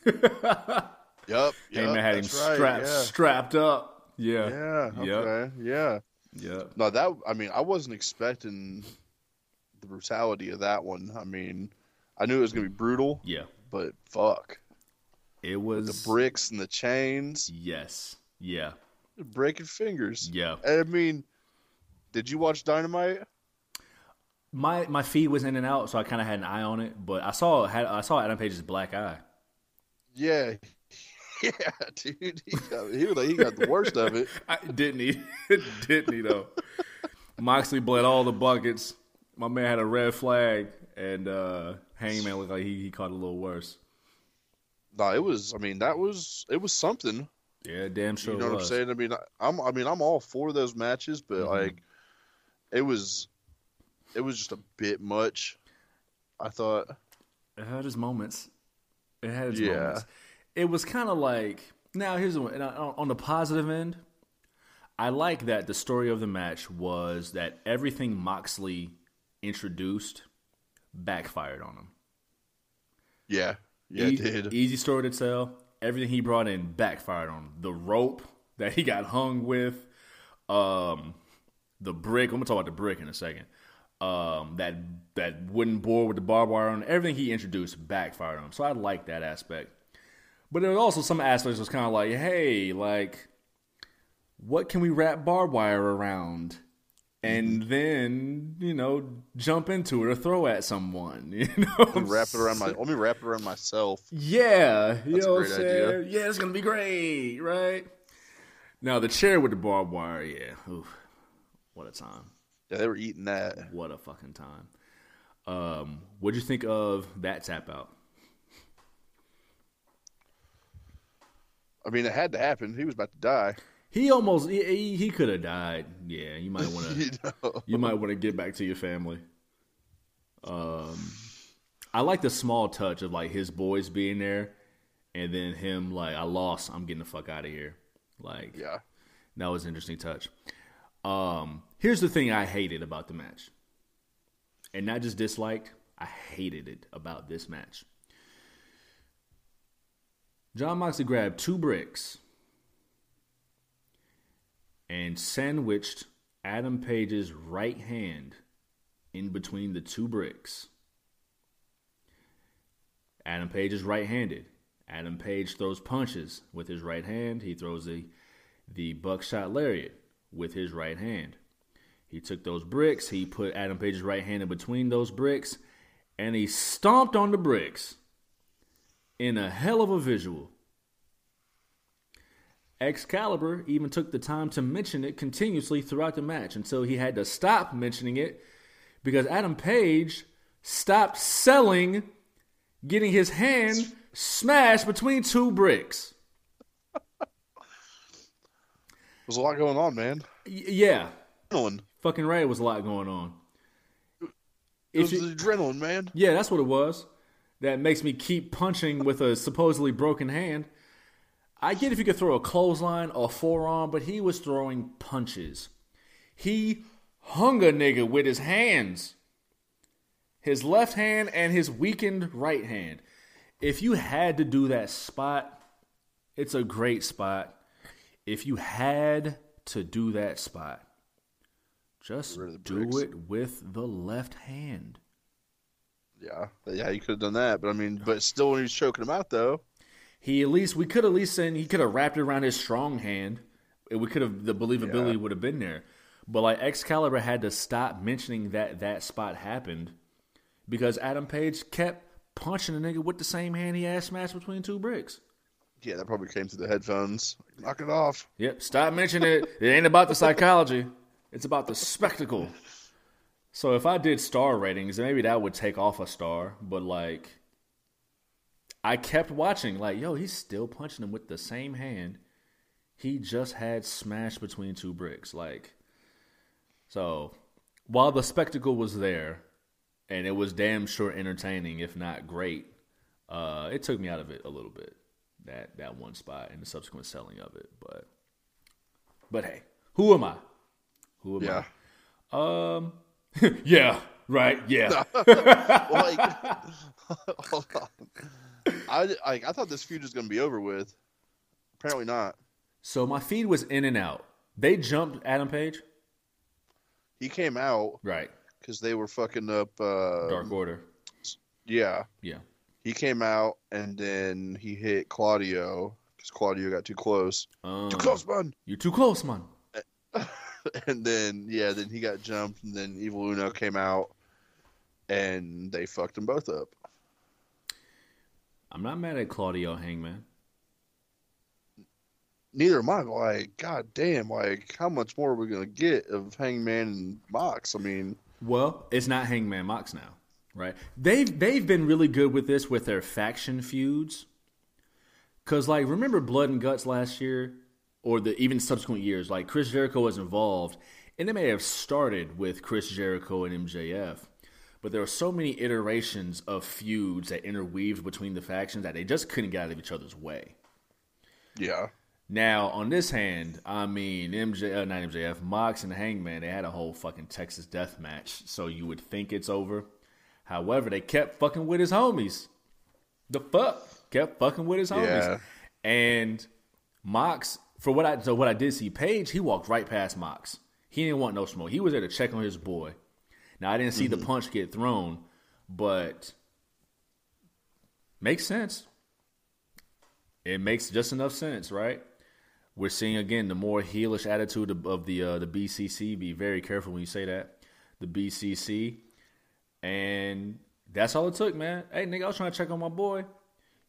yep. yep Hangman had him strapped right, yeah. strapped up. Yeah. Yeah. Okay. Yep. Yeah. Yeah. No, that I mean, I wasn't expecting the brutality of that one. I mean, I knew it was gonna be brutal. Yeah. But fuck. It was the bricks and the chains. Yes. Yeah. Breaking fingers. Yeah. I mean, did you watch Dynamite? my my feed was in and out, so I kind of had an eye on it. But I saw had I saw Adam Page's black eye. Yeah, yeah, dude, he got, he, he got the worst of it. I, didn't he? didn't he though? Moxley bled all the buckets. My man had a red flag, and uh, Hangman looked like he, he caught a little worse. No, it was. I mean, that was it was something. Yeah, damn sure. You know what I'm saying? I mean, I'm I mean I'm all for those matches, but mm-hmm. like, it was it was just a bit much. I thought it had its moments. It had its yeah. moments. It was kind of like now. Here's the one on the positive end. I like that the story of the match was that everything Moxley introduced backfired on him. Yeah, yeah, e- it did. Easy story to tell. Everything he brought in backfired on him. The rope that he got hung with, um, the brick. I'm gonna talk about the brick in a second um, that that wooden board with the barbed wire on everything he introduced backfired on him. So I like that aspect. But there was also some aspects was kind of like, hey, like, what can we wrap barbed wire around? And then, you know, jump into it or throw at someone. You know, wrap it around my. Let me wrap it around myself. Yeah, you That's a know what I'm saying? idea. Yeah, it's gonna be great, right? Now the chair with the barbed wire, yeah. Oof, what a time. Yeah, they were eating that. What a fucking time. Um, what'd you think of that tap out? I mean, it had to happen. He was about to die. He almost he, he, could have died. Yeah, you might want to you know? you might want to get back to your family. Um, I like the small touch of like his boys being there, and then him like, I lost. I'm getting the fuck out of here. Like, Yeah. that was an interesting touch. Um, here's the thing I hated about the match, and not just disliked. I hated it about this match. Jon Moxley grabbed two bricks and sandwiched Adam Page's right hand in between the two bricks. Adam Page is right-handed. Adam Page throws punches with his right hand. He throws the the buckshot lariat with his right hand. He took those bricks. He put Adam Page's right hand in between those bricks, and he stomped on the bricks in a hell of a visual. Excalibur even took the time to mention it continuously throughout the match until he had to stop mentioning it because Adam Page stopped selling getting his hand smashed between two bricks. There's a lot going on, man. Y- yeah, Adrenaline. fucking right. Was a lot going on. It was you- adrenaline, man. yeah, that's what it was. That makes me keep punching with a supposedly broken hand. I get if you could throw a clothesline or forearm, but he was throwing punches. He hung a nigga with his hands. His left hand and his weakened right hand. If you had to do that spot, it's a great spot. If you had to do that spot, just Rid of the do bricks. it with the left hand. Yeah, yeah, you could have done that, but I mean, but still, when he was choking him out, though, He at least we could at least send he could have wrapped it around his strong hand. and We could have the believability Yeah. would have been there. But like Excalibur had to stop mentioning that that spot happened because Adam Page kept punching the nigga with the same hand he had smashed between two bricks. yeah, that probably came through the headphones. Knock it off. Yep, stop mentioning it. It ain't about the psychology. It's about the spectacle. So if I did star ratings, maybe that would take off a star, but like I kept watching like, yo, he's still punching him with the same hand he just had smashed between two bricks. Like so while the spectacle was there and it was damn sure entertaining, if not great, uh, it took me out of it a little bit. That that one spot and the subsequent selling of it. But but hey, who am I? Who am Yeah. I? Um Yeah, right, yeah. Like, hold on. I, I I thought this feud was going to be over with. Apparently not. So my feed was in and out. They jumped Adam Page? He came out Right. because they were fucking up. Uh, Dark Order. Yeah, Yeah. he came out and then he hit Claudio because Claudio got too close. Um, Too close, man. You're too close, man. and then yeah, then he got jumped, and then Evil Uno came out, and they fucked them both up. I'm not mad at Claudio Hangman. Neither am I. Like, god damn, like how much more are we gonna get of Hangman and Mox? I mean, Well, it's not Hangman Mox now, right? They've they've been really good with this with their faction feuds. Cause like remember Blood and Guts last year, or the even subsequent years, like Chris Jericho was involved, and it may have started with Chris Jericho and MJF, but there were so many iterations of feuds that interweaved between the factions that they just couldn't get out of each other's way. yeah, Now, on this hand, I mean, MJ, uh, not MJF, Mox and Hangman, they had a whole fucking Texas death match, so you would think it's over. However, they kept fucking with his homies. The fuck kept fucking with his homies, Yeah. and Mox. For what I so what I did see, Page he walked right past Mox. He didn't want no smoke. He was there to check on his boy. Now I didn't see the punch get thrown, but makes sense. It makes just enough sense, right? We're seeing again the more heelish attitude of, of the uh, the BCC. Be very careful when you say that. The BCC, and that's all it took, man. Hey, nigga, I was trying to check on my boy.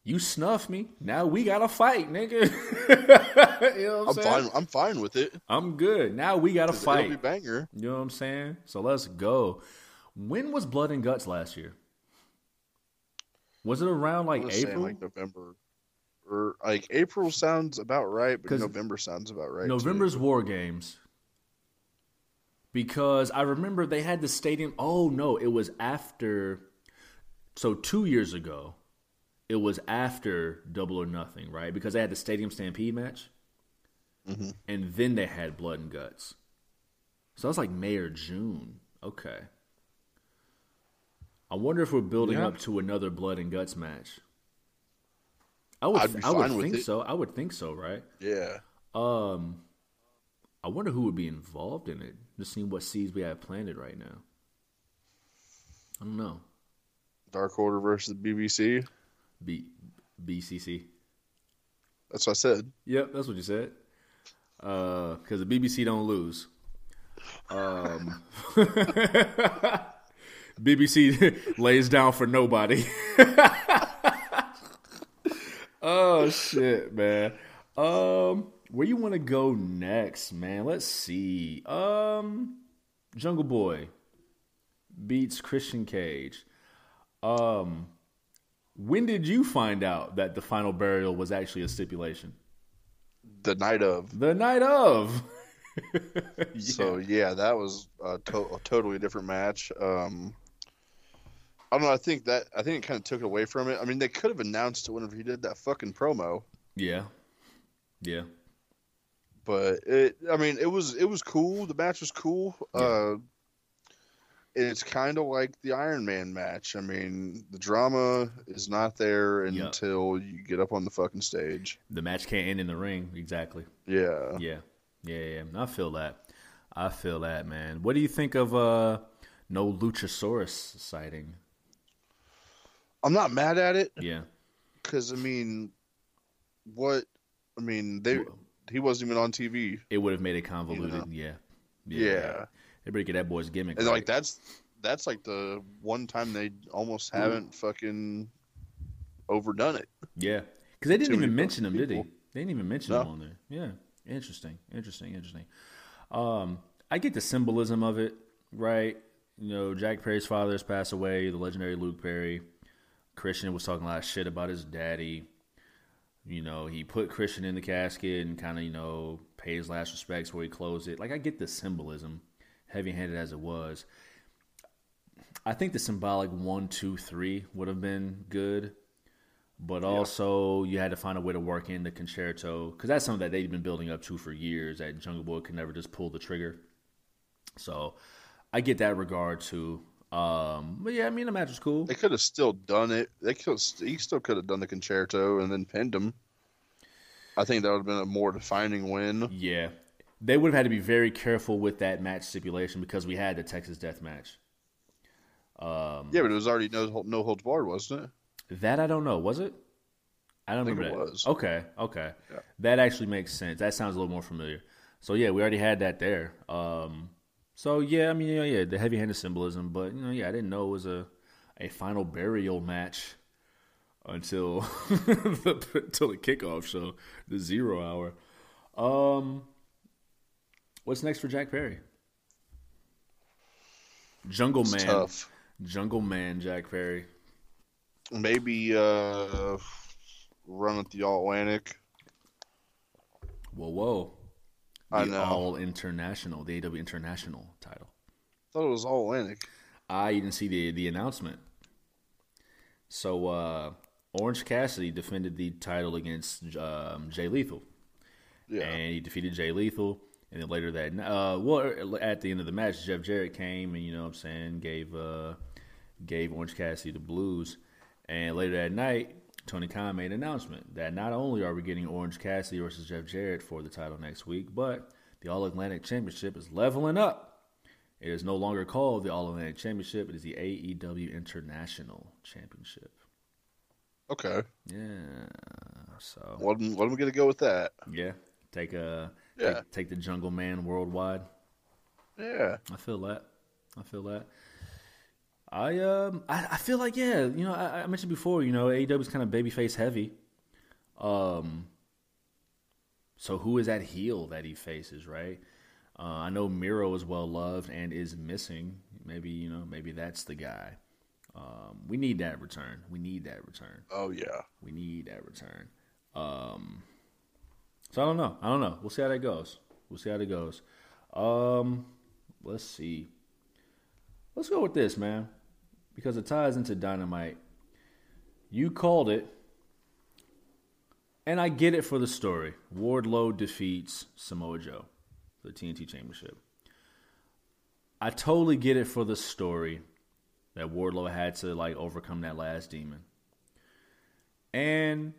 You snuffed me. Now we got to fight, nigga. you know I'm fine. I'm fine with it. I'm good. Now we got to fight. It'll be banger. You know what I'm saying? So let's go. When was Blood and Guts last year? Was it around like April? like November. Or like April sounds about right, but November sounds about right. November's too. War Games. Because I remember they had the stadium. Oh no, it was after. So two years ago, it was after Double or Nothing, right? Because they had the Stadium Stampede match, Mhm. and then they had Blood and Guts. So that was like May or June. Okay. I wonder if we're building Yeah. up to another Blood and Guts match. I would, I would think it. so. I would think so, right? Yeah. Um, I wonder who would be involved in it. Just seeing what seeds we have planted right now. I don't know. Dark Order versus BBC. B BCC. That's what I said. Yep, that's what you said. Uh, because the BBC don't lose. Um, BBC lays down for nobody. oh shit, man. Um, where you want to go next, man? Let's see. Um, Jungle Boy beats Christian Cage. Um, when did you find out that the final burial was actually a stipulation? The night of. The night of. So yeah, that was a, to- a totally different match. Um, I don't know. I think that I think it kind of took it away from it. I mean, they could have announced it whenever he did that fucking promo, yeah, yeah, but it. I mean, it was it was cool. The match was cool. Uh, it's kind of like the Iron Man match. I mean, the drama is not there Yeah. until you get up on the fucking stage. the match can't end in the ring. Exactly. Yeah. Yeah, yeah, yeah. I feel that. I feel that, man. What do you think of uh no Luchasaurus sighting? I'm not mad at it Yeah, because I mean, what? I mean, they he wasn't even on TV. it would have made it convoluted. know. Yeah. Yeah. They better get that boy's gimmick. And right. like that's that's like the one time they almost haven't fucking overdone it. Yeah, because they didn't Too even mention him, did they? They didn't even mention No. him on there. Yeah, interesting, interesting, interesting. Um, I get the symbolism of it, right? You know, Jack Perry's father has passed away. The legendary Luke Perry. Christian was talking a lot of shit about his daddy. You know, he put Christian in the casket and kind of, you know, paid his last respects where he closed it. Like, I get the symbolism, heavy handed as it was. I think the symbolic one, two, three would have been good but also you had to find a way to work in the Con-chair-to because that's something that they've been building up to for years. That Jungle Boy could never just pull the trigger. So I get that regard too. Um, but yeah, I mean the match was cool. They could have still done it. They could he still could have done the Con-chair-to and then pinned him. I think that would have been a more defining win. Yeah, they would have had to be very careful with that match stipulation because we had the Texas Death Match. Um, Yeah, but it was already no no holds barred, wasn't it? That I don't know. Was it? I don't I think remember it that. was. Okay, okay. Yeah. That actually makes sense. That sounds a little more familiar. So yeah, we already had that there. Um, so yeah, I mean, yeah, yeah, the heavy-handed symbolism, but you know, yeah, I didn't know it was a a final burial match until the until the kickoff show, the zero hour. Um, what's next for Jack Perry? Jungle It's Man, tough. Jungle Man, Jack Perry. Maybe uh, run at the All Atlantic. Whoa, whoa. The I know. All International, the AW International title. thought it was All Atlantic. I didn't see the the announcement. So uh, Orange Cassidy defended the title against um, Jay Lethal, Yeah. and he defeated Jay Lethal. And then later that, uh, well, at the end of the match, Jeff Jarrett came and you know what I'm saying gave uh, gave Orange Cassidy the blues. And later that night, Tony Khan made an announcement that not only are we getting Orange Cassidy versus Jeff Jarrett for the title next week, but the All Atlantic Championship is leveling up. It is no longer called the All Atlantic Championship. It is the AEW International Championship. Okay. Yeah. So Let him, let him get a go with that. yeah, take a Yeah. take, take the Jungle Man worldwide. Yeah. I feel that. I feel that. I um I, I feel like yeah, you know, I, I mentioned before, you know, AEW is kind of babyface heavy. Um so who is that heel that he faces, right? Uh, I know Miro is well loved and is missing. Maybe, you know, maybe that's the guy. Um, we need that return. We need that return. Oh yeah. We need that return. Um, so I don't know. I don't know. We'll see how that goes. We'll see how that goes. Um, let's see. Let's go with this, man, because it ties into Dynamite. You called it, and I get it for the story. Wardlow defeats Samoa Joe for the TNT Championship. I totally get it for the story that Wardlow had to like overcome that last demon. And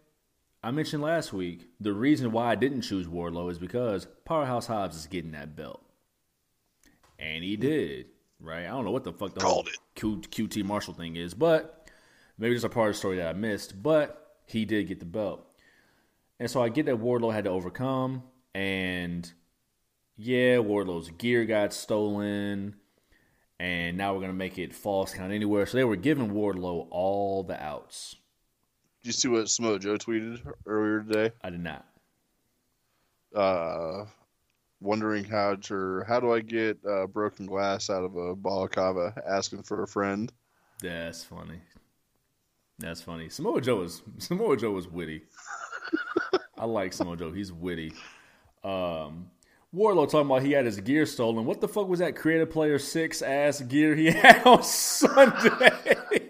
I mentioned last week the reason why I didn't choose Wardlow is because Powerhouse Hobbs is getting that belt, and he did. Right? I don't know what the fuck the Called whole Q, QT Marshall thing is, but maybe there's a part of the story that I missed. But he did get the belt, and so I get that Wardlow had to overcome. And yeah, Wardlow's gear got stolen, and now we're gonna make it falls count anywhere. So they were giving Wardlow all the outs. Did you see what Samoa Joe tweeted earlier today? I did not. Uh, wondering how to how do I get uh, broken glass out of a balaclava? Asking for a friend. That's funny. That's funny. Samoa Joe is Samoa Joe is witty. I like Samoa Joe. He's witty. Um, Wardlow talking about he had his gear stolen. What the fuck was that creative player six ass gear he had on Sunday?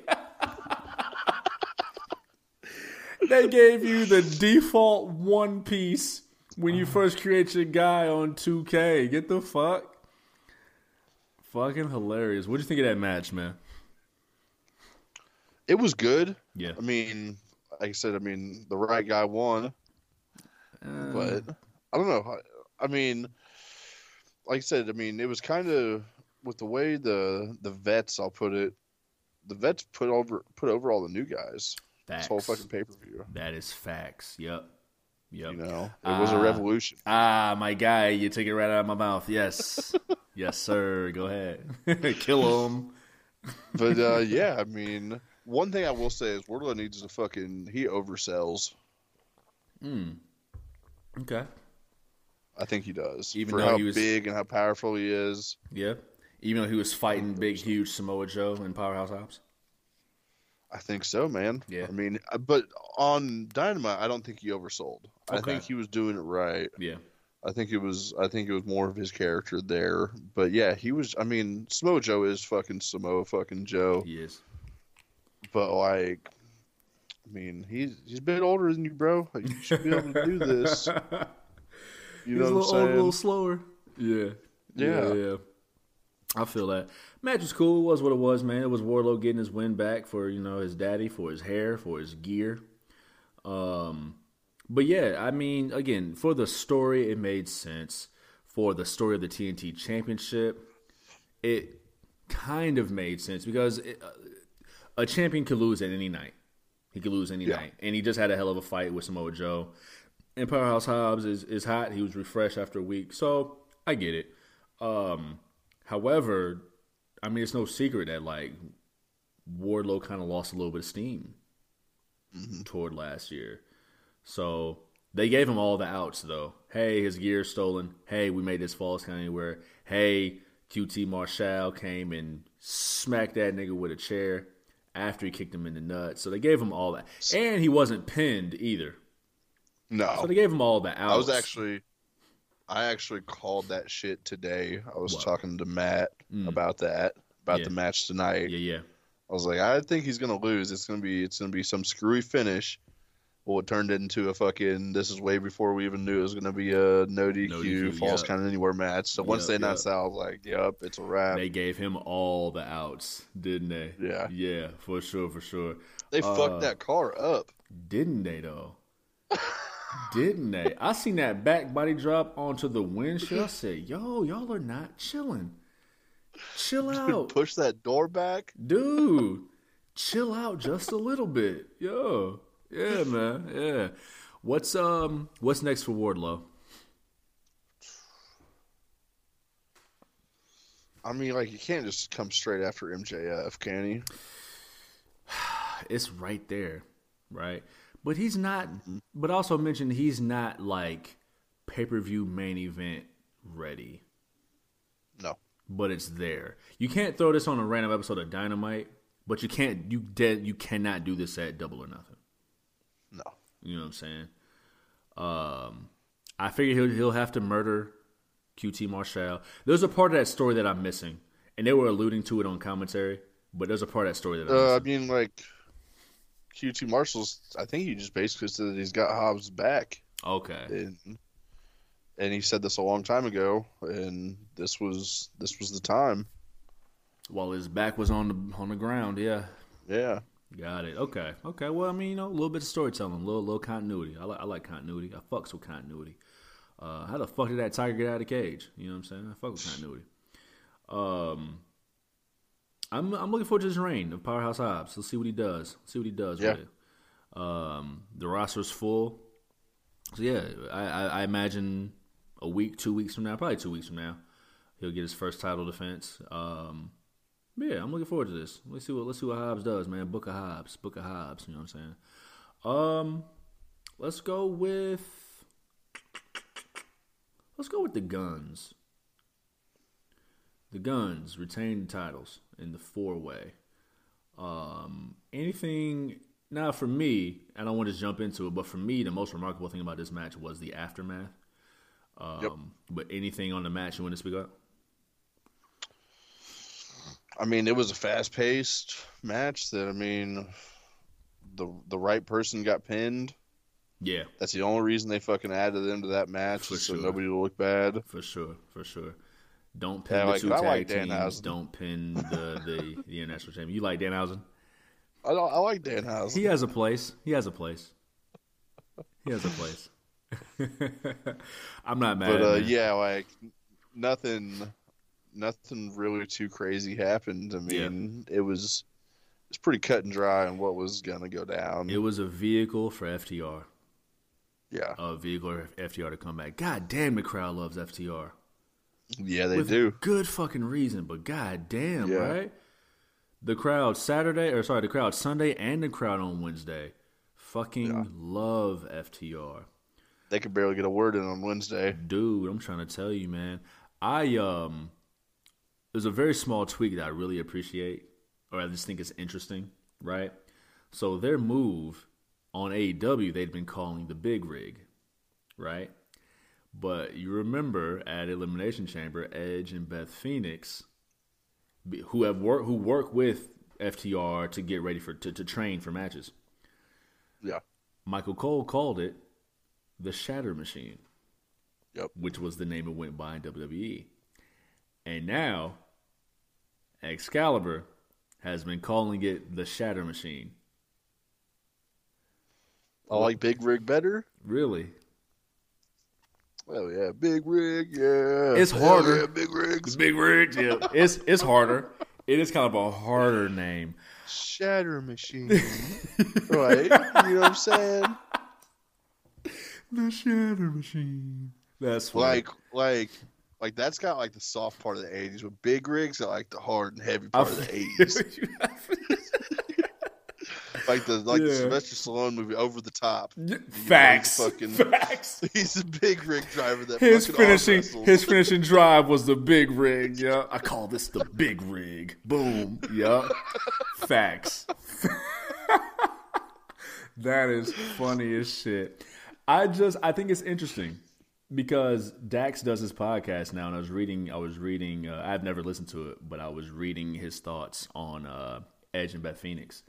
They gave you the default one piece when you first create your guy on 2K. Get the fuck. Fucking hilarious. What do you think of that match, man? It was good. Yeah. I mean, like I said, I mean the right guy won, Uh, but I don't know. I, I mean, like I said, I mean it was kind of with the way the the vets. I'll put it. The vets put over put over all the new guys. This whole fucking pay per view. That is facts. Yep. Yep. You know, it was a Ah. revolution. Ah, my guy, you took it right out of my mouth. Yes. yes, sir. Go ahead. Kill him. But uh, yeah, I mean, one thing I will say is Wardlow needs to fucking he oversells. Hmm. Okay. I think he does. Even for though how he was- big and how powerful he is. Yeah. Even though he was fighting big, huge Samoa Joe in Powerhouse Hobbs. I think so, man. Yeah. I mean, uh, but on Dynamite, I don't think he oversold. I think he was doing it right. Yeah. I think it was. I think it was more of his character there. But yeah, he was. I mean, Samoa Joe is fucking Samoa fucking Joe. He is. But like, I mean, he's he's a bit older than you, bro. You should be able to do this. You know He's a what I'm little, old, a little slower. Yeah. Yeah. yeah. I feel that. Match was cool. It was what it was, man. It was Wardlow getting his win back for, you know, his daddy, for his hair, for his gear. Um, but yeah, I mean, again, for the story, it made sense. For the story of the TNT Championship, it kind of made sense because it, uh, a champion could lose at any night. He could lose any Yeah. night, and he just had a hell of a fight with Samoa Joe. And Powerhouse Hobbs is is hot. He was refreshed after a week, so I get it. Um, however, I mean, it's no secret that like Wardlow kind of lost a little bit of steam mm-hmm. toward last year. So they gave him all the outs though. Hey, his gear stolen. Hey, we made this falls count anywhere. Hey, QT Marshall came and smacked that nigga with a chair after he kicked him in the nuts. So they gave him all that. And he wasn't pinned either. No, So they gave him all the outs. I was actually, I actually called that shit today. I was What? talking to Matt about that, about Yeah. the match tonight. Yeah, yeah. I was like, I think he's gonna lose. It's gonna be, it's gonna be some screwy finish. Well, it turned into a fucking. This is way before we even knew it was gonna be a no DQ, No DQ, false yep. kind of anywhere match. So once Yep, they announced yep. that, I was like, yep, it's a wrap. They gave him all the outs, didn't they? Yeah. Yeah, for sure, for sure. They Uh, fucked that car up. Didn't they though? Didn't they? I seen that back body drop onto the windshield. I said, "Yo, y'all are not chilling. Chill out, Push that door back. dude. Chill out just a little bit, yo. Yeah, man. Yeah. What's um what's next for Wardlow? I mean, like, you can't just come straight after MJF, can you? It's right there, right? But he's not. But also mentioned he's not like pay per view main event ready. No. But it's there. You can't throw this on a random episode of Dynamite. But you can't. You dead. You cannot do this at Double or Nothing. No. You know what I'm saying? Um, I figure he'll he'll have to murder QT Marshall. There's a part of that story that I'm missing, and they were alluding to it on commentary. But there's a part of that story that I'm Uh, I mean, like, QT Marshall's, I think he just basically said that he's got Hobbs back. Okay, And, and he said this a long time ago, and this was this was the time. while his back was on the on the ground, yeah, Yeah. got it. Okay, okay. Well, I mean, you know, a little bit of storytelling, a little little continuity. I like I like continuity. I fucks with continuity. Uh, how the fuck did that tiger get out of the cage? You know what I'm saying? I fuck with continuity. Um, I'm I'm looking forward to this reign of Powerhouse Hobbs. Let's see what he does. see what he does Yeah. with it. Um, the roster's full. So yeah, I, I, I imagine a week, two weeks from now, probably two weeks from now, he'll get his first title defense. Um, yeah, I'm looking forward to this. Let's see what let's see what Hobbs does, man. Book of Hobbs, Book of Hobbs. You know what I'm saying? Um, let's go with let's go with the guns. The guns retain the titles in the four way. Um, anything now for me, I don't want to jump into it, but for me, the most remarkable thing about this match was the aftermath. Um, Yep. But anything on the match you want to speak up? I mean, it was a fast paced match that, I mean, the the right person got pinned. Yeah, That's the only reason they fucking added them to that match, For so sure. nobody will look bad. for sure, for sure. Don't pin Yeah, the like, two tag like teams. Don't pin the, the the international champion. You like Danhausen? I, don't- I like Danhausen. He has a place. He has a place. He has a place. I'm not mad. but at uh, yeah, like nothing, nothing really too crazy happened. I mean, it was it's pretty cut and dry on what was gonna go down. It was a vehicle for FTR. yeah, A vehicle for FTR to come back. God damn, the crowd loves FTR. Yeah, they With do. good fucking reason, but god damn, Yeah. right? The crowd Saturday, or sorry, the crowd Sunday and the crowd on Wednesday. Fucking Yeah. love FTR. They could barely get a word in on Wednesday. Dude, I'm trying to tell you, man. I um there's a very small tweak that I really appreciate, or I just think it's interesting, right? So their move on AEW they'd been calling the big rig, right? But you remember at Elimination Chamber, Edge and Beth Phoenix, who have work who work with FTR to get ready for to, to train for matches. Yeah, Michael Cole called it the Shatter Machine yep. which was the name it went by in WWE. And now, Excalibur has been calling it the Shatter Machine. I like Big Rig better. Really? Oh yeah, Big Rig. Yeah, It's harder. yeah, Big Rigs. Big Rig. Yeah. it's it's harder. It is kind of a harder name. Shatter Machine. right? You know what I'm saying? The Shatter Machine. That's funny. Like, like, like that's got like the soft part of the '80s, but Big Rigs got like the hard and heavy I part of the '80s. you. like the like the Yeah. Sylvester Stallone movie Over the Top. Facts. fucking- Facts. He's a big rig driver that His finishing his finishing drive was the big rig. Yeah, I call this the big rig. Boom. Yeah. Facts. that is funny as shit. I just I think it's interesting because Dax does his podcast now, and I was reading. I was reading. Uh, I've never listened to it, but I was reading his thoughts on uh, Edge and Beth Phoenix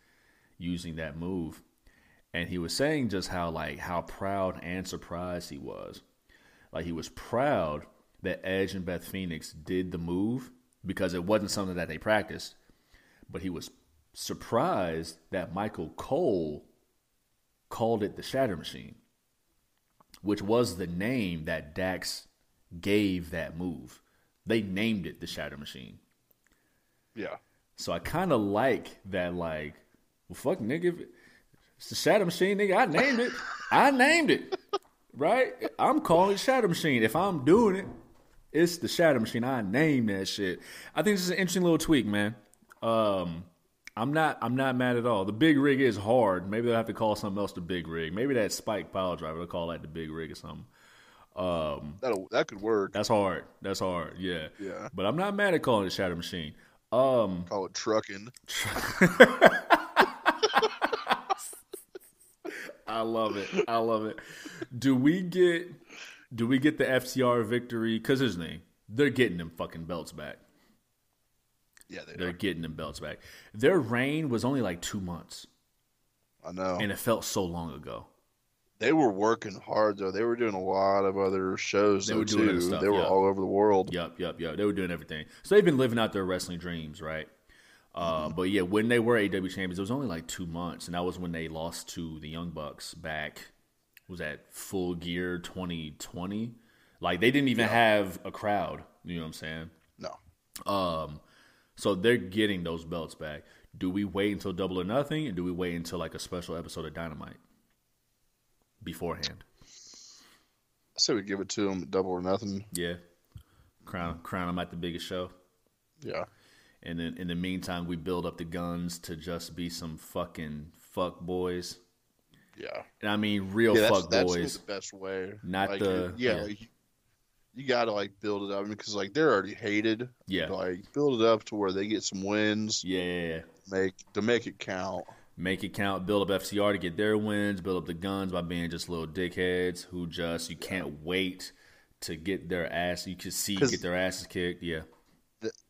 using that move, and he was saying just how like how proud and surprised he was. Like he was proud that Edge and Beth Phoenix did the move because it wasn't something that they practiced, but he was surprised that Michael Cole called it the Shatter Machine, which was the name that Dax gave that move. They named it the Shatter Machine. Yeah, So I kind of like that, like, well, fuck, nigga. It's the Shatter Machine, nigga. I named it. I named it. Right? I'm calling it Shatter Machine. If I'm doing it, it's the Shatter Machine. I named that shit. I think this is an interesting little tweak, man. Um, I'm not. I'm not mad at all. The big rig is hard. Maybe they'll have to call something else the big rig. Maybe that spike pile driver. They'll call that the big rig or something. Um, that that could work. That's hard. That's hard. Yeah. Yeah. But I'm not mad at calling it Shatter Machine. Um, Call it trucking. I love it. I love it. Do we get? Do we get the FTR victory? Because his name, they're getting them fucking belts back. Yeah, they They're are. getting them belts back. Their reign was only like two months, I know. and it felt so long ago. They were working hard though. They were doing a lot of other shows They were doing too. stuff, they were yeah. all over the world. Yup, yup, yup. They were doing everything. So they've been living out their wrestling dreams, right? Uh. But yeah, when they were AEW champions, it was only like two months, and that was when they lost to the Young Bucks back. Was that Full Gear 2020? Like they didn't even have a crowd. You know what I'm saying? No. Um, so they're getting those belts back. Do we wait until Double or Nothing, and do we wait until like a special episode of Dynamite beforehand? I say we give it to them double or nothing. Yeah, crown crown them at the biggest show. Yeah. And then in the meantime, we build up the guns to just be some fucking fuck boys. Yeah. And I mean real yeah, that's, fuck that's boys. the best way. Not like, the- yeah. yeah. Like, you, you got to like build it up because like they're already hated. Yeah. Like build it up to where they get some wins. Yeah. Make to make it count. Make it count. Build up FTR to get their wins. Build up the guns by being just little dickheads who just you can't wait to get their ass. You can see get their asses kicked. Yeah,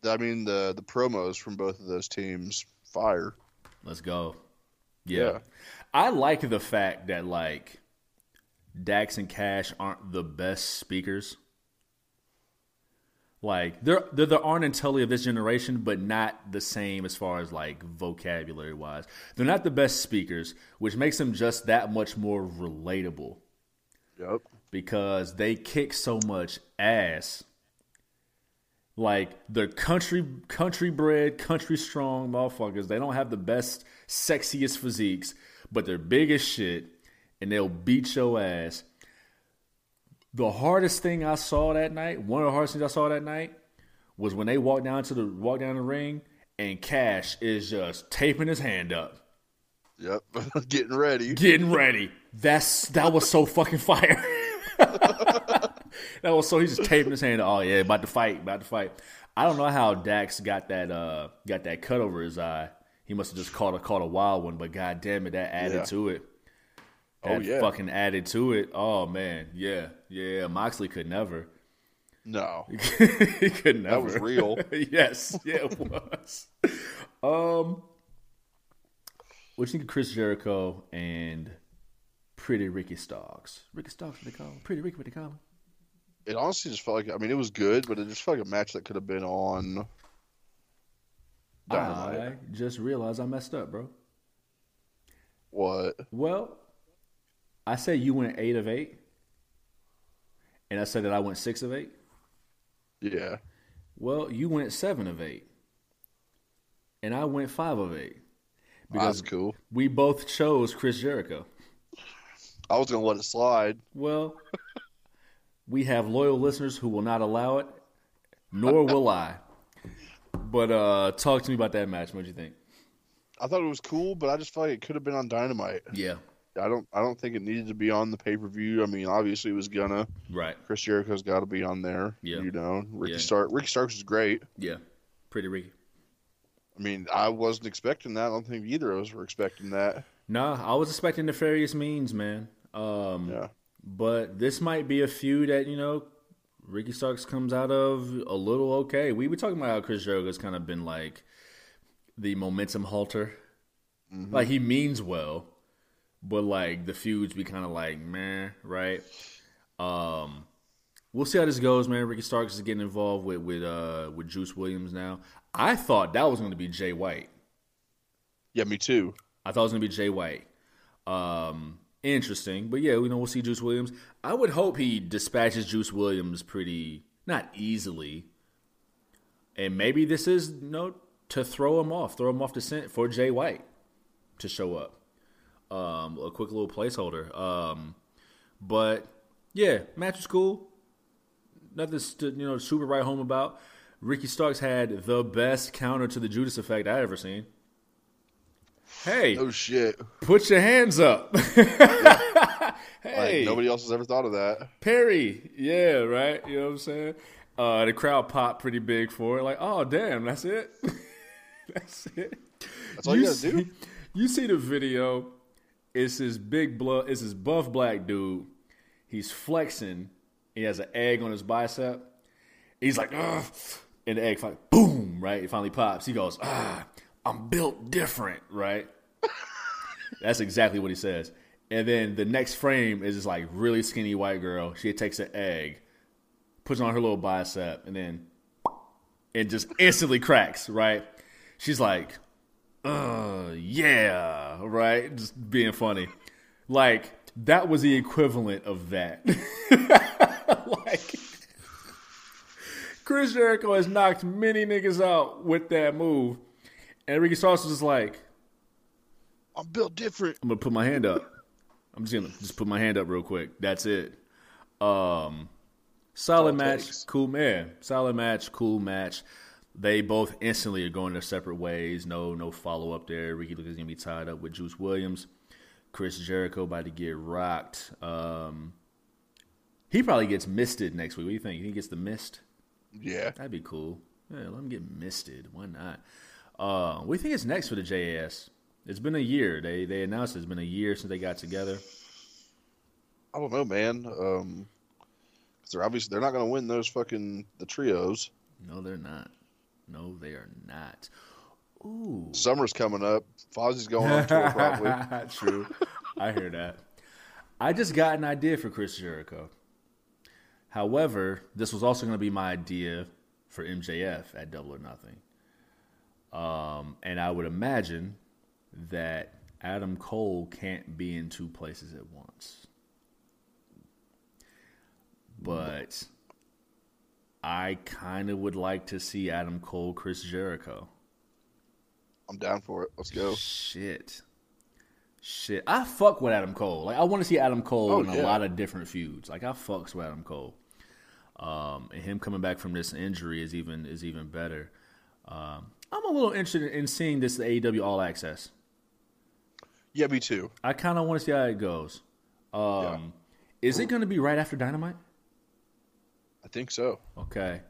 The, I mean the the promos from both of those teams fire. let's go. Yeah. Yeah. I like the fact that like Dax and Cash aren't the best speakers. Like they're they're the Arn and Tully of this generation, but not the same as far as like vocabulary wise. They're not the best speakers, which makes them just that much more relatable Yep. because they kick so much ass. Like they're country country bred, country strong motherfuckers. They don't have the best, sexiest physiques, but they're big as shit, and they'll beat your ass. The hardest thing I saw that night, one of the hardest things I saw that night, was when they walked down to the walk down the ring, and Cash is just taping his hand up Yep. Getting ready. getting ready. That's that was so fucking fire. that was so he's just taping his hand. Oh yeah, about to fight, about to fight. I don't know how Dax got that uh got that cut over his eye. He must have just caught a caught a wild one, but god damn it, that added Yeah. to it. Oh, That yeah. fucking added to it. Oh man, yeah, yeah. Moxley could never. No. he could never. That was real. yes, yeah, it was. Um, what do you think of Chris Jericho and Pretty Ricky Starks? Ricky Starks, what they call him? Pretty Ricky, what they call him? It honestly just felt like I mean it was good, but it just felt like a match that could have been on Dynamite. I just realized I messed up, bro. What? Well, I said you went eight of eight, and I said that I went six of eight. Yeah. Well, you went seven of eight, and I went five of eight. Because That's cool. we both chose Chris Jericho. I was gonna let it slide. Well, we have loyal listeners who will not allow it, nor will I. But uh talk to me about that match. What do you think? I thought it was cool, but I just felt like it could have been on Dynamite. Yeah, I don't I don't think it needed to be on the pay per view. I mean, obviously it was gonna. right. Chris Jericho's got to be on there. Yeah. You know, Ricky Yeah. Stark. Ricky Starks is great. Yeah, pretty Ricky. I mean, I wasn't expecting that. I don't think either of us were expecting that. Nah, I was expecting nefarious means, man. Um, Yeah. But this might be a feud that you know Ricky Starks comes out of a little okay. We were talking about how Chris Jericho's kind of been like the momentum halter. Like he means well, but like the feuds be kind of like meh, right? Um, we'll see how this goes, man. Ricky Starks is getting involved with with uh with Juice Williams now. I thought that was going to be Jay White. Yeah, me too. I thought it was gonna be Jay White. Um, interesting, but yeah, we know we'll see Juice Williams. I would hope he dispatches Juice Williams pretty not easily, and maybe this is you know to throw him off, throw him off the scent for Jay White to show up. Um, a quick little placeholder. Um, but yeah, match was cool. Nothing to you know super right home about. Ricky Starks had the best counter to the Judas effect I ever seen. Hey, Oh shit! put your hands up. hey, Like nobody else has ever thought of that. Perry. Yeah, right. You know what I'm saying? Uh, the crowd popped pretty big for it. Like, oh damn, that's it. that's it. That's all you, gotta see, do. You see the video? It's this big blood. It's this buff black dude. He's flexing. He has an egg on his bicep. He's like, Ugh. and the egg finally, boom, right? It finally pops. He goes, ah, I'm built different, right? That's exactly what he says. And then the next frame is this like really skinny white girl. She takes an egg, puts it on her little bicep, and then it just instantly cracks, right? She's like, uh, yeah, right? Just being funny. Like, that was the equivalent of that. like, Chris Jericho has knocked many niggas out with that move. And Ricky Sauce was just like, I'm built different. I'm gonna put my hand up. I'm just gonna just put my hand up real quick. That's it. Um, solid That's all it match, takes. cool man. Solid match, cool match. They both instantly are going their separate ways. No, no follow up there. Ricky Lucas gonna be tied up with Juice Williams. Chris Jericho about to get rocked. Um, he probably gets misted next week. What do you think? He gets the mist. Yeah. That'd be cool. Yeah, let him get misted. Why not? Uh, you think it's next for the JAS? It's been a year. They they announced it's been a year since they got together. I don't know, man. Um, 'cause they're obviously they're not gonna win those fucking the trios. No, they're not. No, they are not. Ooh. Summer's coming up. Fozzy's going on tour probably. True. I hear that. I just got an idea for Chris Jericho. However, this was also going to be my idea for MJF at Double or Nothing. Um, and I would imagine that Adam Cole can't be in two places at once. But I kind of would like to see Adam Cole, Chris Jericho. I'm down for it. Let's go. Shit. Shit. I fuck with Adam Cole. Like I want to see Adam Cole Oh, in a lot of different feuds. Like I fucks with Adam Cole. Um, and him coming back from this injury is even is even better. Um, I'm a little interested in seeing this AEW All Access. Yeah, me too. I kind of want to see how it goes. Um, Is it going to be right after Dynamite? I think so. Okay.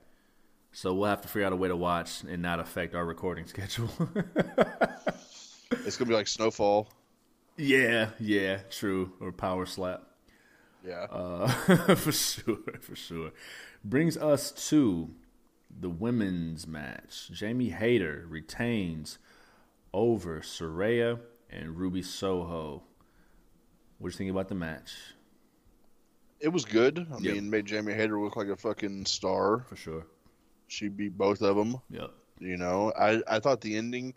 So we'll have to figure out a way to watch and not affect our recording schedule. It's gonna be like Snowfall. yeah, yeah, true. Or Power Slap. Yeah. Uh, for sure, for sure. Brings us to the women's match. Jamie Hayter retains over Saraya and Ruby Soho. What do you think about the match? it was good. I Yep. mean, made Jamie Hayter look like a fucking star. For sure. She beat both of them. Yep. You know, I I thought the ending,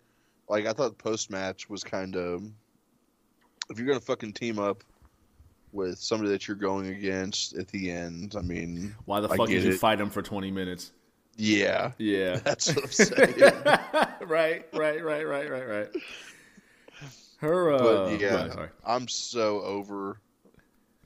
like I thought the post match was kind of, if you're gonna fucking team up with somebody that you're going against at the end, I mean, Why the fuck did you it. fight him for 20 minutes? Yeah, Yeah. that's what I'm saying. right, right, right, right, right, right. Her, uh, but yeah, sorry. I'm so over.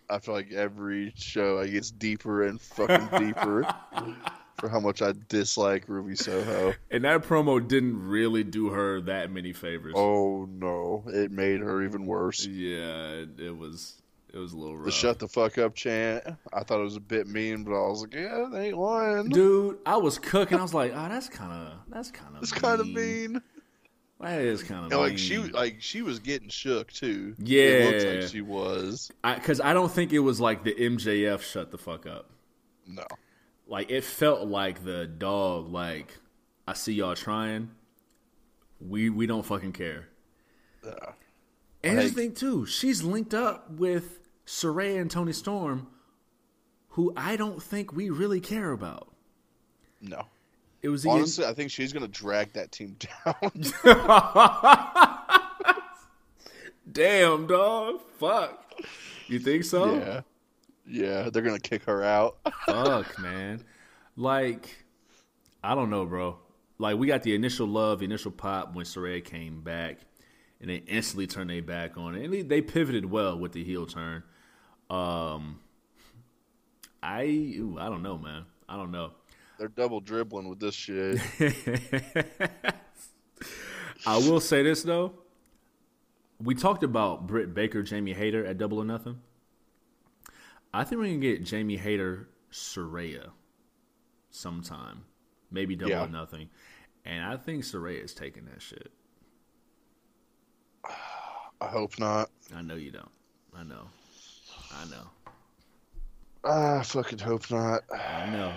I feel like every show I gets deeper and fucking deeper for how much I dislike Ruby Soho. And that promo didn't really do her that many favors. Oh no, it made her even worse. Yeah, it, it was it was a little rough. The shut the fuck up chant. I thought it was a bit mean, but I was like, yeah, they ain't lying. Dude, I was cooking. I was like, oh, that's kind of that's kind of It's kind of mean. That is kind of like she, like she was getting shook too. Yeah. it looks like she was. because I, don't think it was like the MJF shut the fuck up. No, Like it felt like the dog. Like I see y'all trying. We we don't fucking care. Uh, And Like- the thing too. She's linked up with Saraya and Toni Storm, who I don't think we really care about. no. It was Honestly, I think she's gonna drag that team down. damn dog. Fuck. You think so? yeah, yeah, they're gonna kick her out. Fuck, man. Like, I don't know, bro. Like, we got the initial love, the initial pop when Saraya came back, and they instantly turned their back on it. And they, they pivoted well with the heel turn. Um, I ooh, I don't know, man. I don't know. They're double dribbling with this shit. I will say this though. We talked about Britt Baker, Jamie Hayter at Double or Nothing. I think we're gonna get Jamie Hayter, Saraya, sometime, maybe Double Yeah. or Nothing, and I think Saraya is taking that shit. I hope not. I know you don't. I know. I know. I fucking hope not. I know.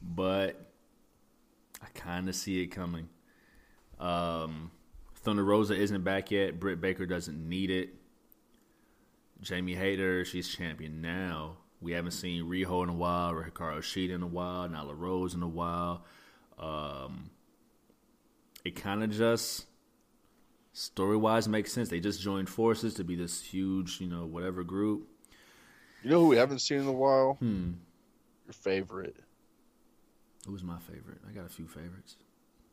But I kind of see it coming. Um, Thunder Rosa isn't back yet. Britt Baker doesn't need it. Jamie Hayter, she's champion now. We haven't seen Riho in a while, or Hikaru Shida in a while, Nyla Rose in a while. Um, it kind of just story wise makes sense. They just joined forces to be this huge, you know, whatever group. You know who we haven't seen in a while? Hmm. Your favorite. Who's my favorite? I got a few favorites.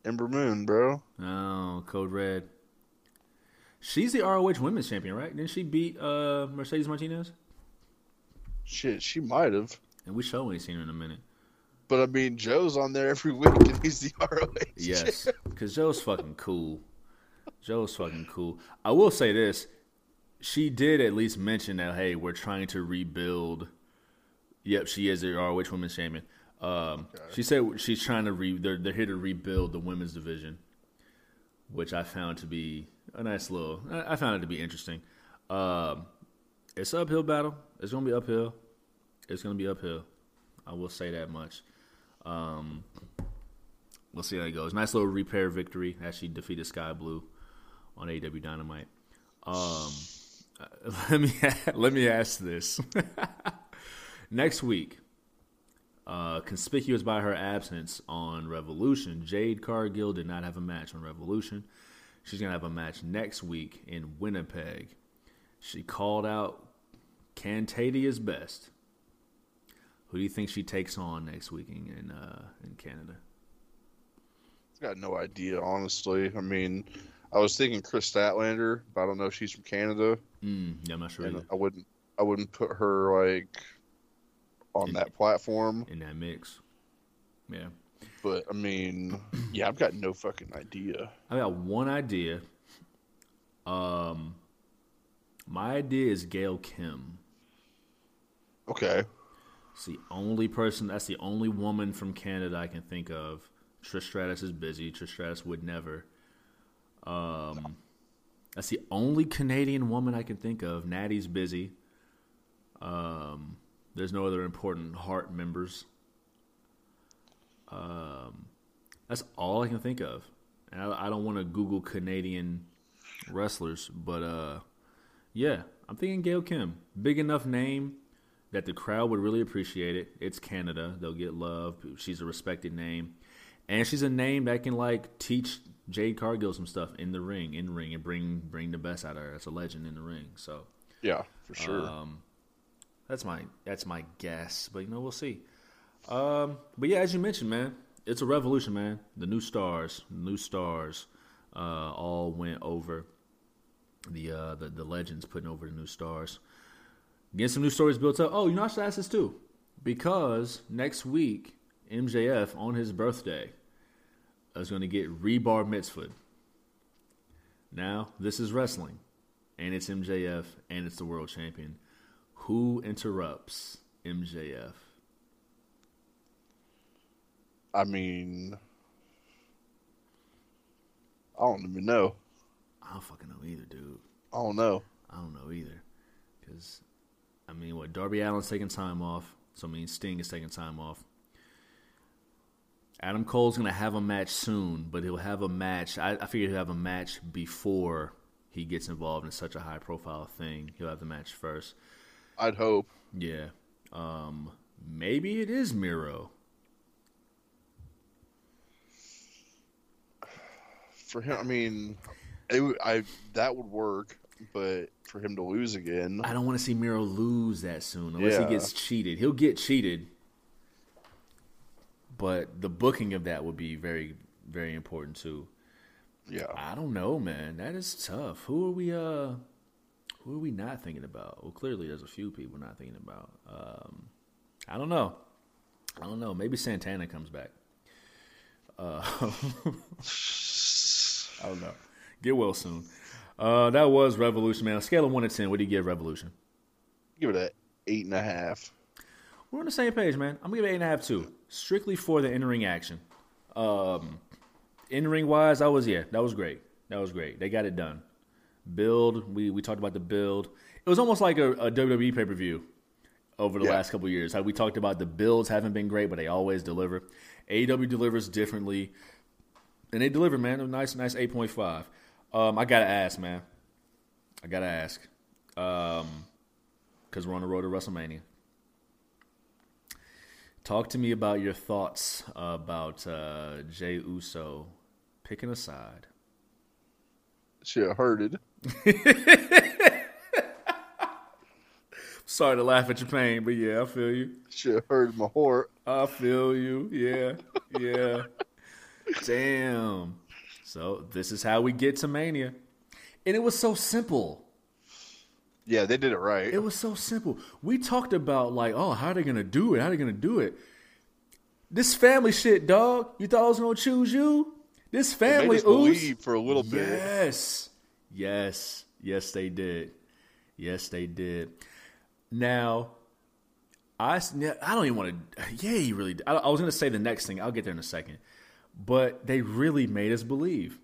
Ember Moon, bro. Oh, Code Red. She's the ROH Women's Champion, right? Didn't she beat uh, Mercedes Martinez? Shit, she might have. And we sure ain't seen her in a minute. But I mean, Joe's on there every week and he's the ROH. Yes, because Joe's fucking cool. Joe's fucking cool. I will say this: she did at least mention that hey, we're trying to rebuild. Yep, she is the ROH Women's Champion. Um, She said she's trying to re. They're they're here to rebuild the women's division, which I found to be a nice little. I I found it to be interesting. Um, it's an uphill battle. It's gonna be uphill. It's gonna be uphill. I will say that much. Um, we'll see how it goes. Nice little repair victory as she defeated Skye Blue on AEW Dynamite. Um, let me let me ask this. Next week, uh, conspicuous by her absence on Revolution, Jade Cargill did not have a match on Revolution. She's gonna have a match next week in Winnipeg. She called out Cantadia's best. Who do you think she takes on next week in uh, in Canada? got no idea, honestly. I mean, I was thinking Kris Statlander, but I don't know if she's from Canada. Mm, yeah, I'm not sure And either. I wouldn't I wouldn't put her like on that platform. in that mix. Yeah, But I mean, yeah, I've got no fucking idea. I got one idea. Um, my idea is Gail Kim. Okay. It's the only person. That's the only woman from Canada I can think of. Trish Stratus is busy. Trish Stratus would never. Um, that's the only Canadian woman I can think of. Natty's busy. Um, there's no other important Heart members. Um, that's all I can think of. And I, I don't want to Google Canadian wrestlers, but uh, yeah, I'm thinking Gail Kim. Big enough name that the crowd would really appreciate it. It's Canada; they'll get love. She's a respected name, and she's a name that can like teach Jade Cargill some stuff in the ring, in ring, and bring bring the best out of her. That's a legend in the ring. So Yeah, for sure. um, that's my that's my guess, but you know we'll see. Um, but yeah, as you mentioned, man, it's a revolution, man. The new stars, new stars, uh, all went over. The uh, the the legends putting over the new stars. Getting some new stories built up. Oh, you know I should ask this too, because next week MJF on his birthday is going to get rebar mitzvah. Now this is wrestling, and it's MJF, and it's the world champion. Who interrupts MJF? I mean, I don't even know. I don't fucking know either, dude. I don't know. I don't know either. Because, I mean, what? Darby Allin's taking time off. So, I mean, Sting is taking time off. Adam Cole's going to have a match soon, but he'll have a match. I, I figure he'll have a match before he gets involved in such a high profile thing. He'll have the match first. I'd hope. Yeah. Um, maybe it is Miro. For him, I mean, it, I that would work, but for him to lose again, I don't want to see Miro lose that soon unless Yeah. he gets cheated. He'll get cheated, but the booking of that would be very, very important too. Yeah. I don't know, man. That is tough. Who are we? Uh, who are we not thinking about? Well, clearly there's a few people not thinking about. Um, I don't know. I don't know. Maybe Santana comes back. Uh, I don't know. Get well soon. Uh, that was Revolution, man. A scale of one to ten, what do you give Revolution? Give it a eight and a half. We're on the same page, man. I'm gonna give it eight and a half too. Strictly for the in ring action. Um, in ring wise, I was yeah, that was great. That was great. They got it done. Build, we we talked about the build. It was almost like a, a WWE pay per view over the Yeah. last couple of years. How we talked about the builds haven't been great, but they always deliver. AEW delivers differently, and they deliver, man. A nice, nice eight point five. Um, I gotta ask, man. I gotta ask, um, because we're on the road to WrestleMania. Talk to me about your thoughts about uh, Jey Uso picking a side. Should have heard it. Sorry to laugh at your pain, but yeah, I feel you. Have heard my heart. I feel you. Yeah, yeah. Damn. So this is how we get to Mania, and it was so simple. Yeah, they did it right. It was so simple. We talked about like, oh, how are they gonna do it? How are they gonna do it? This family shit, dog. You thought I was gonna choose you? This They made family us believe for a little bit. Yes, yes, yes, they did. Yes, they did. Now, I I don't even want to. Yeah, he really. I, I was gonna say the next thing. I'll get there in a second. But they really made us believe.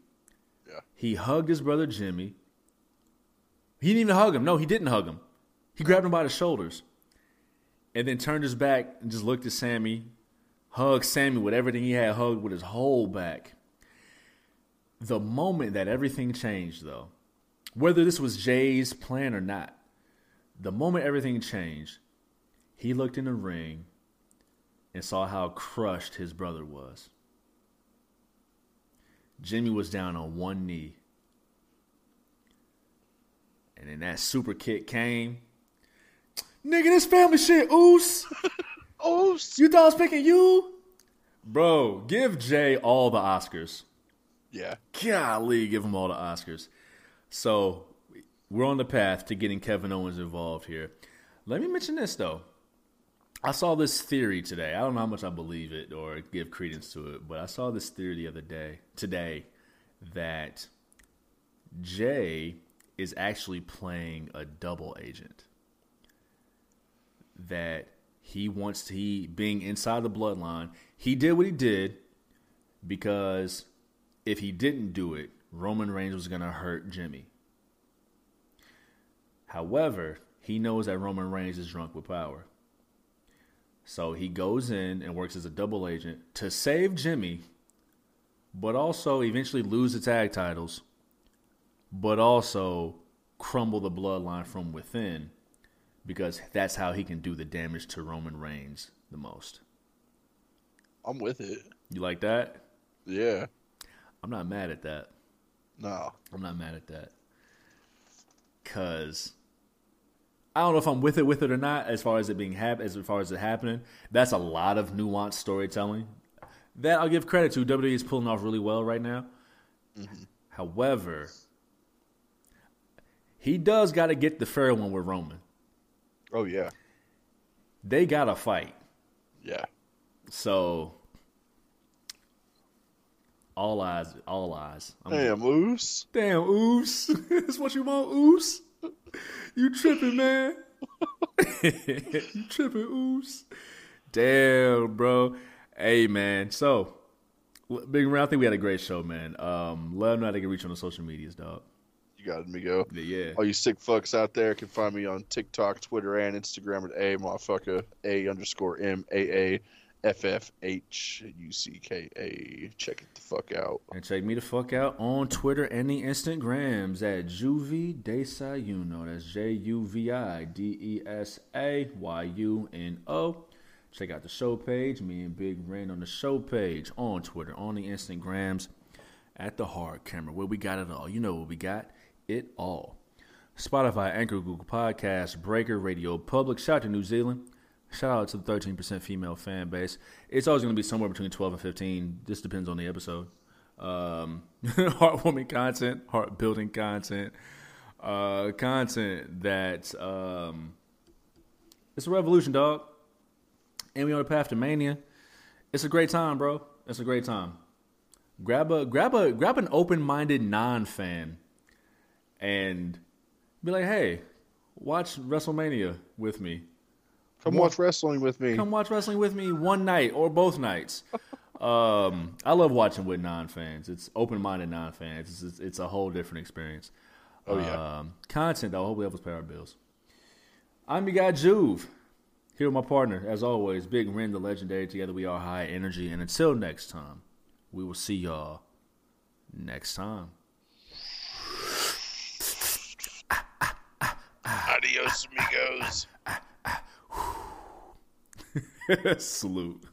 Yeah. He hugged his brother Jimmy. He didn't even hug him. No, he didn't hug him. He grabbed him by the shoulders, and then turned his back and just looked at Sami. Hugged Sami with everything he had hugged with his whole back the moment that everything changed, though, whether this was Jey's plan or not, the moment everything changed, he looked in the ring and saw how crushed his brother was. Jimmy was down on one knee. And then that super kick came. Nigga, this family shit, oos. Oh, You thought I was picking you? Bro, give Jey all the Oscars. yeah. Golly, give him all the Oscars. So we're on the path to getting Kevin Owens involved here. Let me mention this though. I saw this theory today. I don't know how much I believe it or give credence to it, but I saw this theory the other day, today, that Jey is actually playing a double agent. That he wants to, he being inside the bloodline, he did what he did because if he didn't do it, Roman Reigns was going to hurt Jimmy. However, he knows that Roman Reigns is drunk with power. So he goes in and works as a double agent to save Jimmy, but also eventually lose the tag titles, but also crumble the bloodline from within because that's how he can do the damage to Roman Reigns the most. I'm with it. You like that? Yeah. I'm not mad at that. No. I'm not mad at that. Cause I don't know if I'm with it, with it or not. As far as it being hap- as far as it happening, that's a lot of nuanced storytelling. That I'll give credit to. WWE is pulling off really well right now. Mm-hmm. However, he does got to get the fair one with Roman. Oh yeah. They got to fight. Yeah. So all eyes, all eyes. I'm Damn, Moose. Damn, Oos. That's what you want, Oos? You tripping, man. you tripping, Oos. Damn, bro. Hey, man. So, Big Ren, I think we had a great show, man. Um, let them know how they can reach on the social medias, dog. You got me go. Yeah. All you sick fucks out there can find me on TikTok, Twitter, and Instagram at a motherfucker a underscore m a a f f h u c k a. Check it the fuck out. And check me the fuck out on Twitter and the Instagrams at Juvie Desayuno. That's J U V I D E S A Y U N O. Check out the show page. Me and Big Ren on the show page on Twitter, on the Instagrams, at the hard camera, where we got it all. You know what we got? It all. Spotify, Anchor, Google Podcasts, Breaker, Radio Public. Shout out to New Zealand. Shout out to the 13% female fan base. It's always going to be somewhere between 12 and 15. This depends on the episode. Um, heartwarming content, heart building content, uh, content that um, it's a revolution, dog. And we on the path to mania. It's a great time, bro. It's a great time. Grab a grab a grab an open minded non fan and be like, hey, watch WrestleMania with me. Come watch wrestling with me. Come watch wrestling with me one night or both nights. um, I love watching with non fans. It's open minded non fans. It's, it's, it's a whole different experience. Oh yeah. Um, content though, hopefully help us pay our bills. I'm your guy Juve. Here with my partner, as always, Big Ren, the legendary. Together we are high energy. And until next time, we will see y'all next time. Adios, amigos. Salute.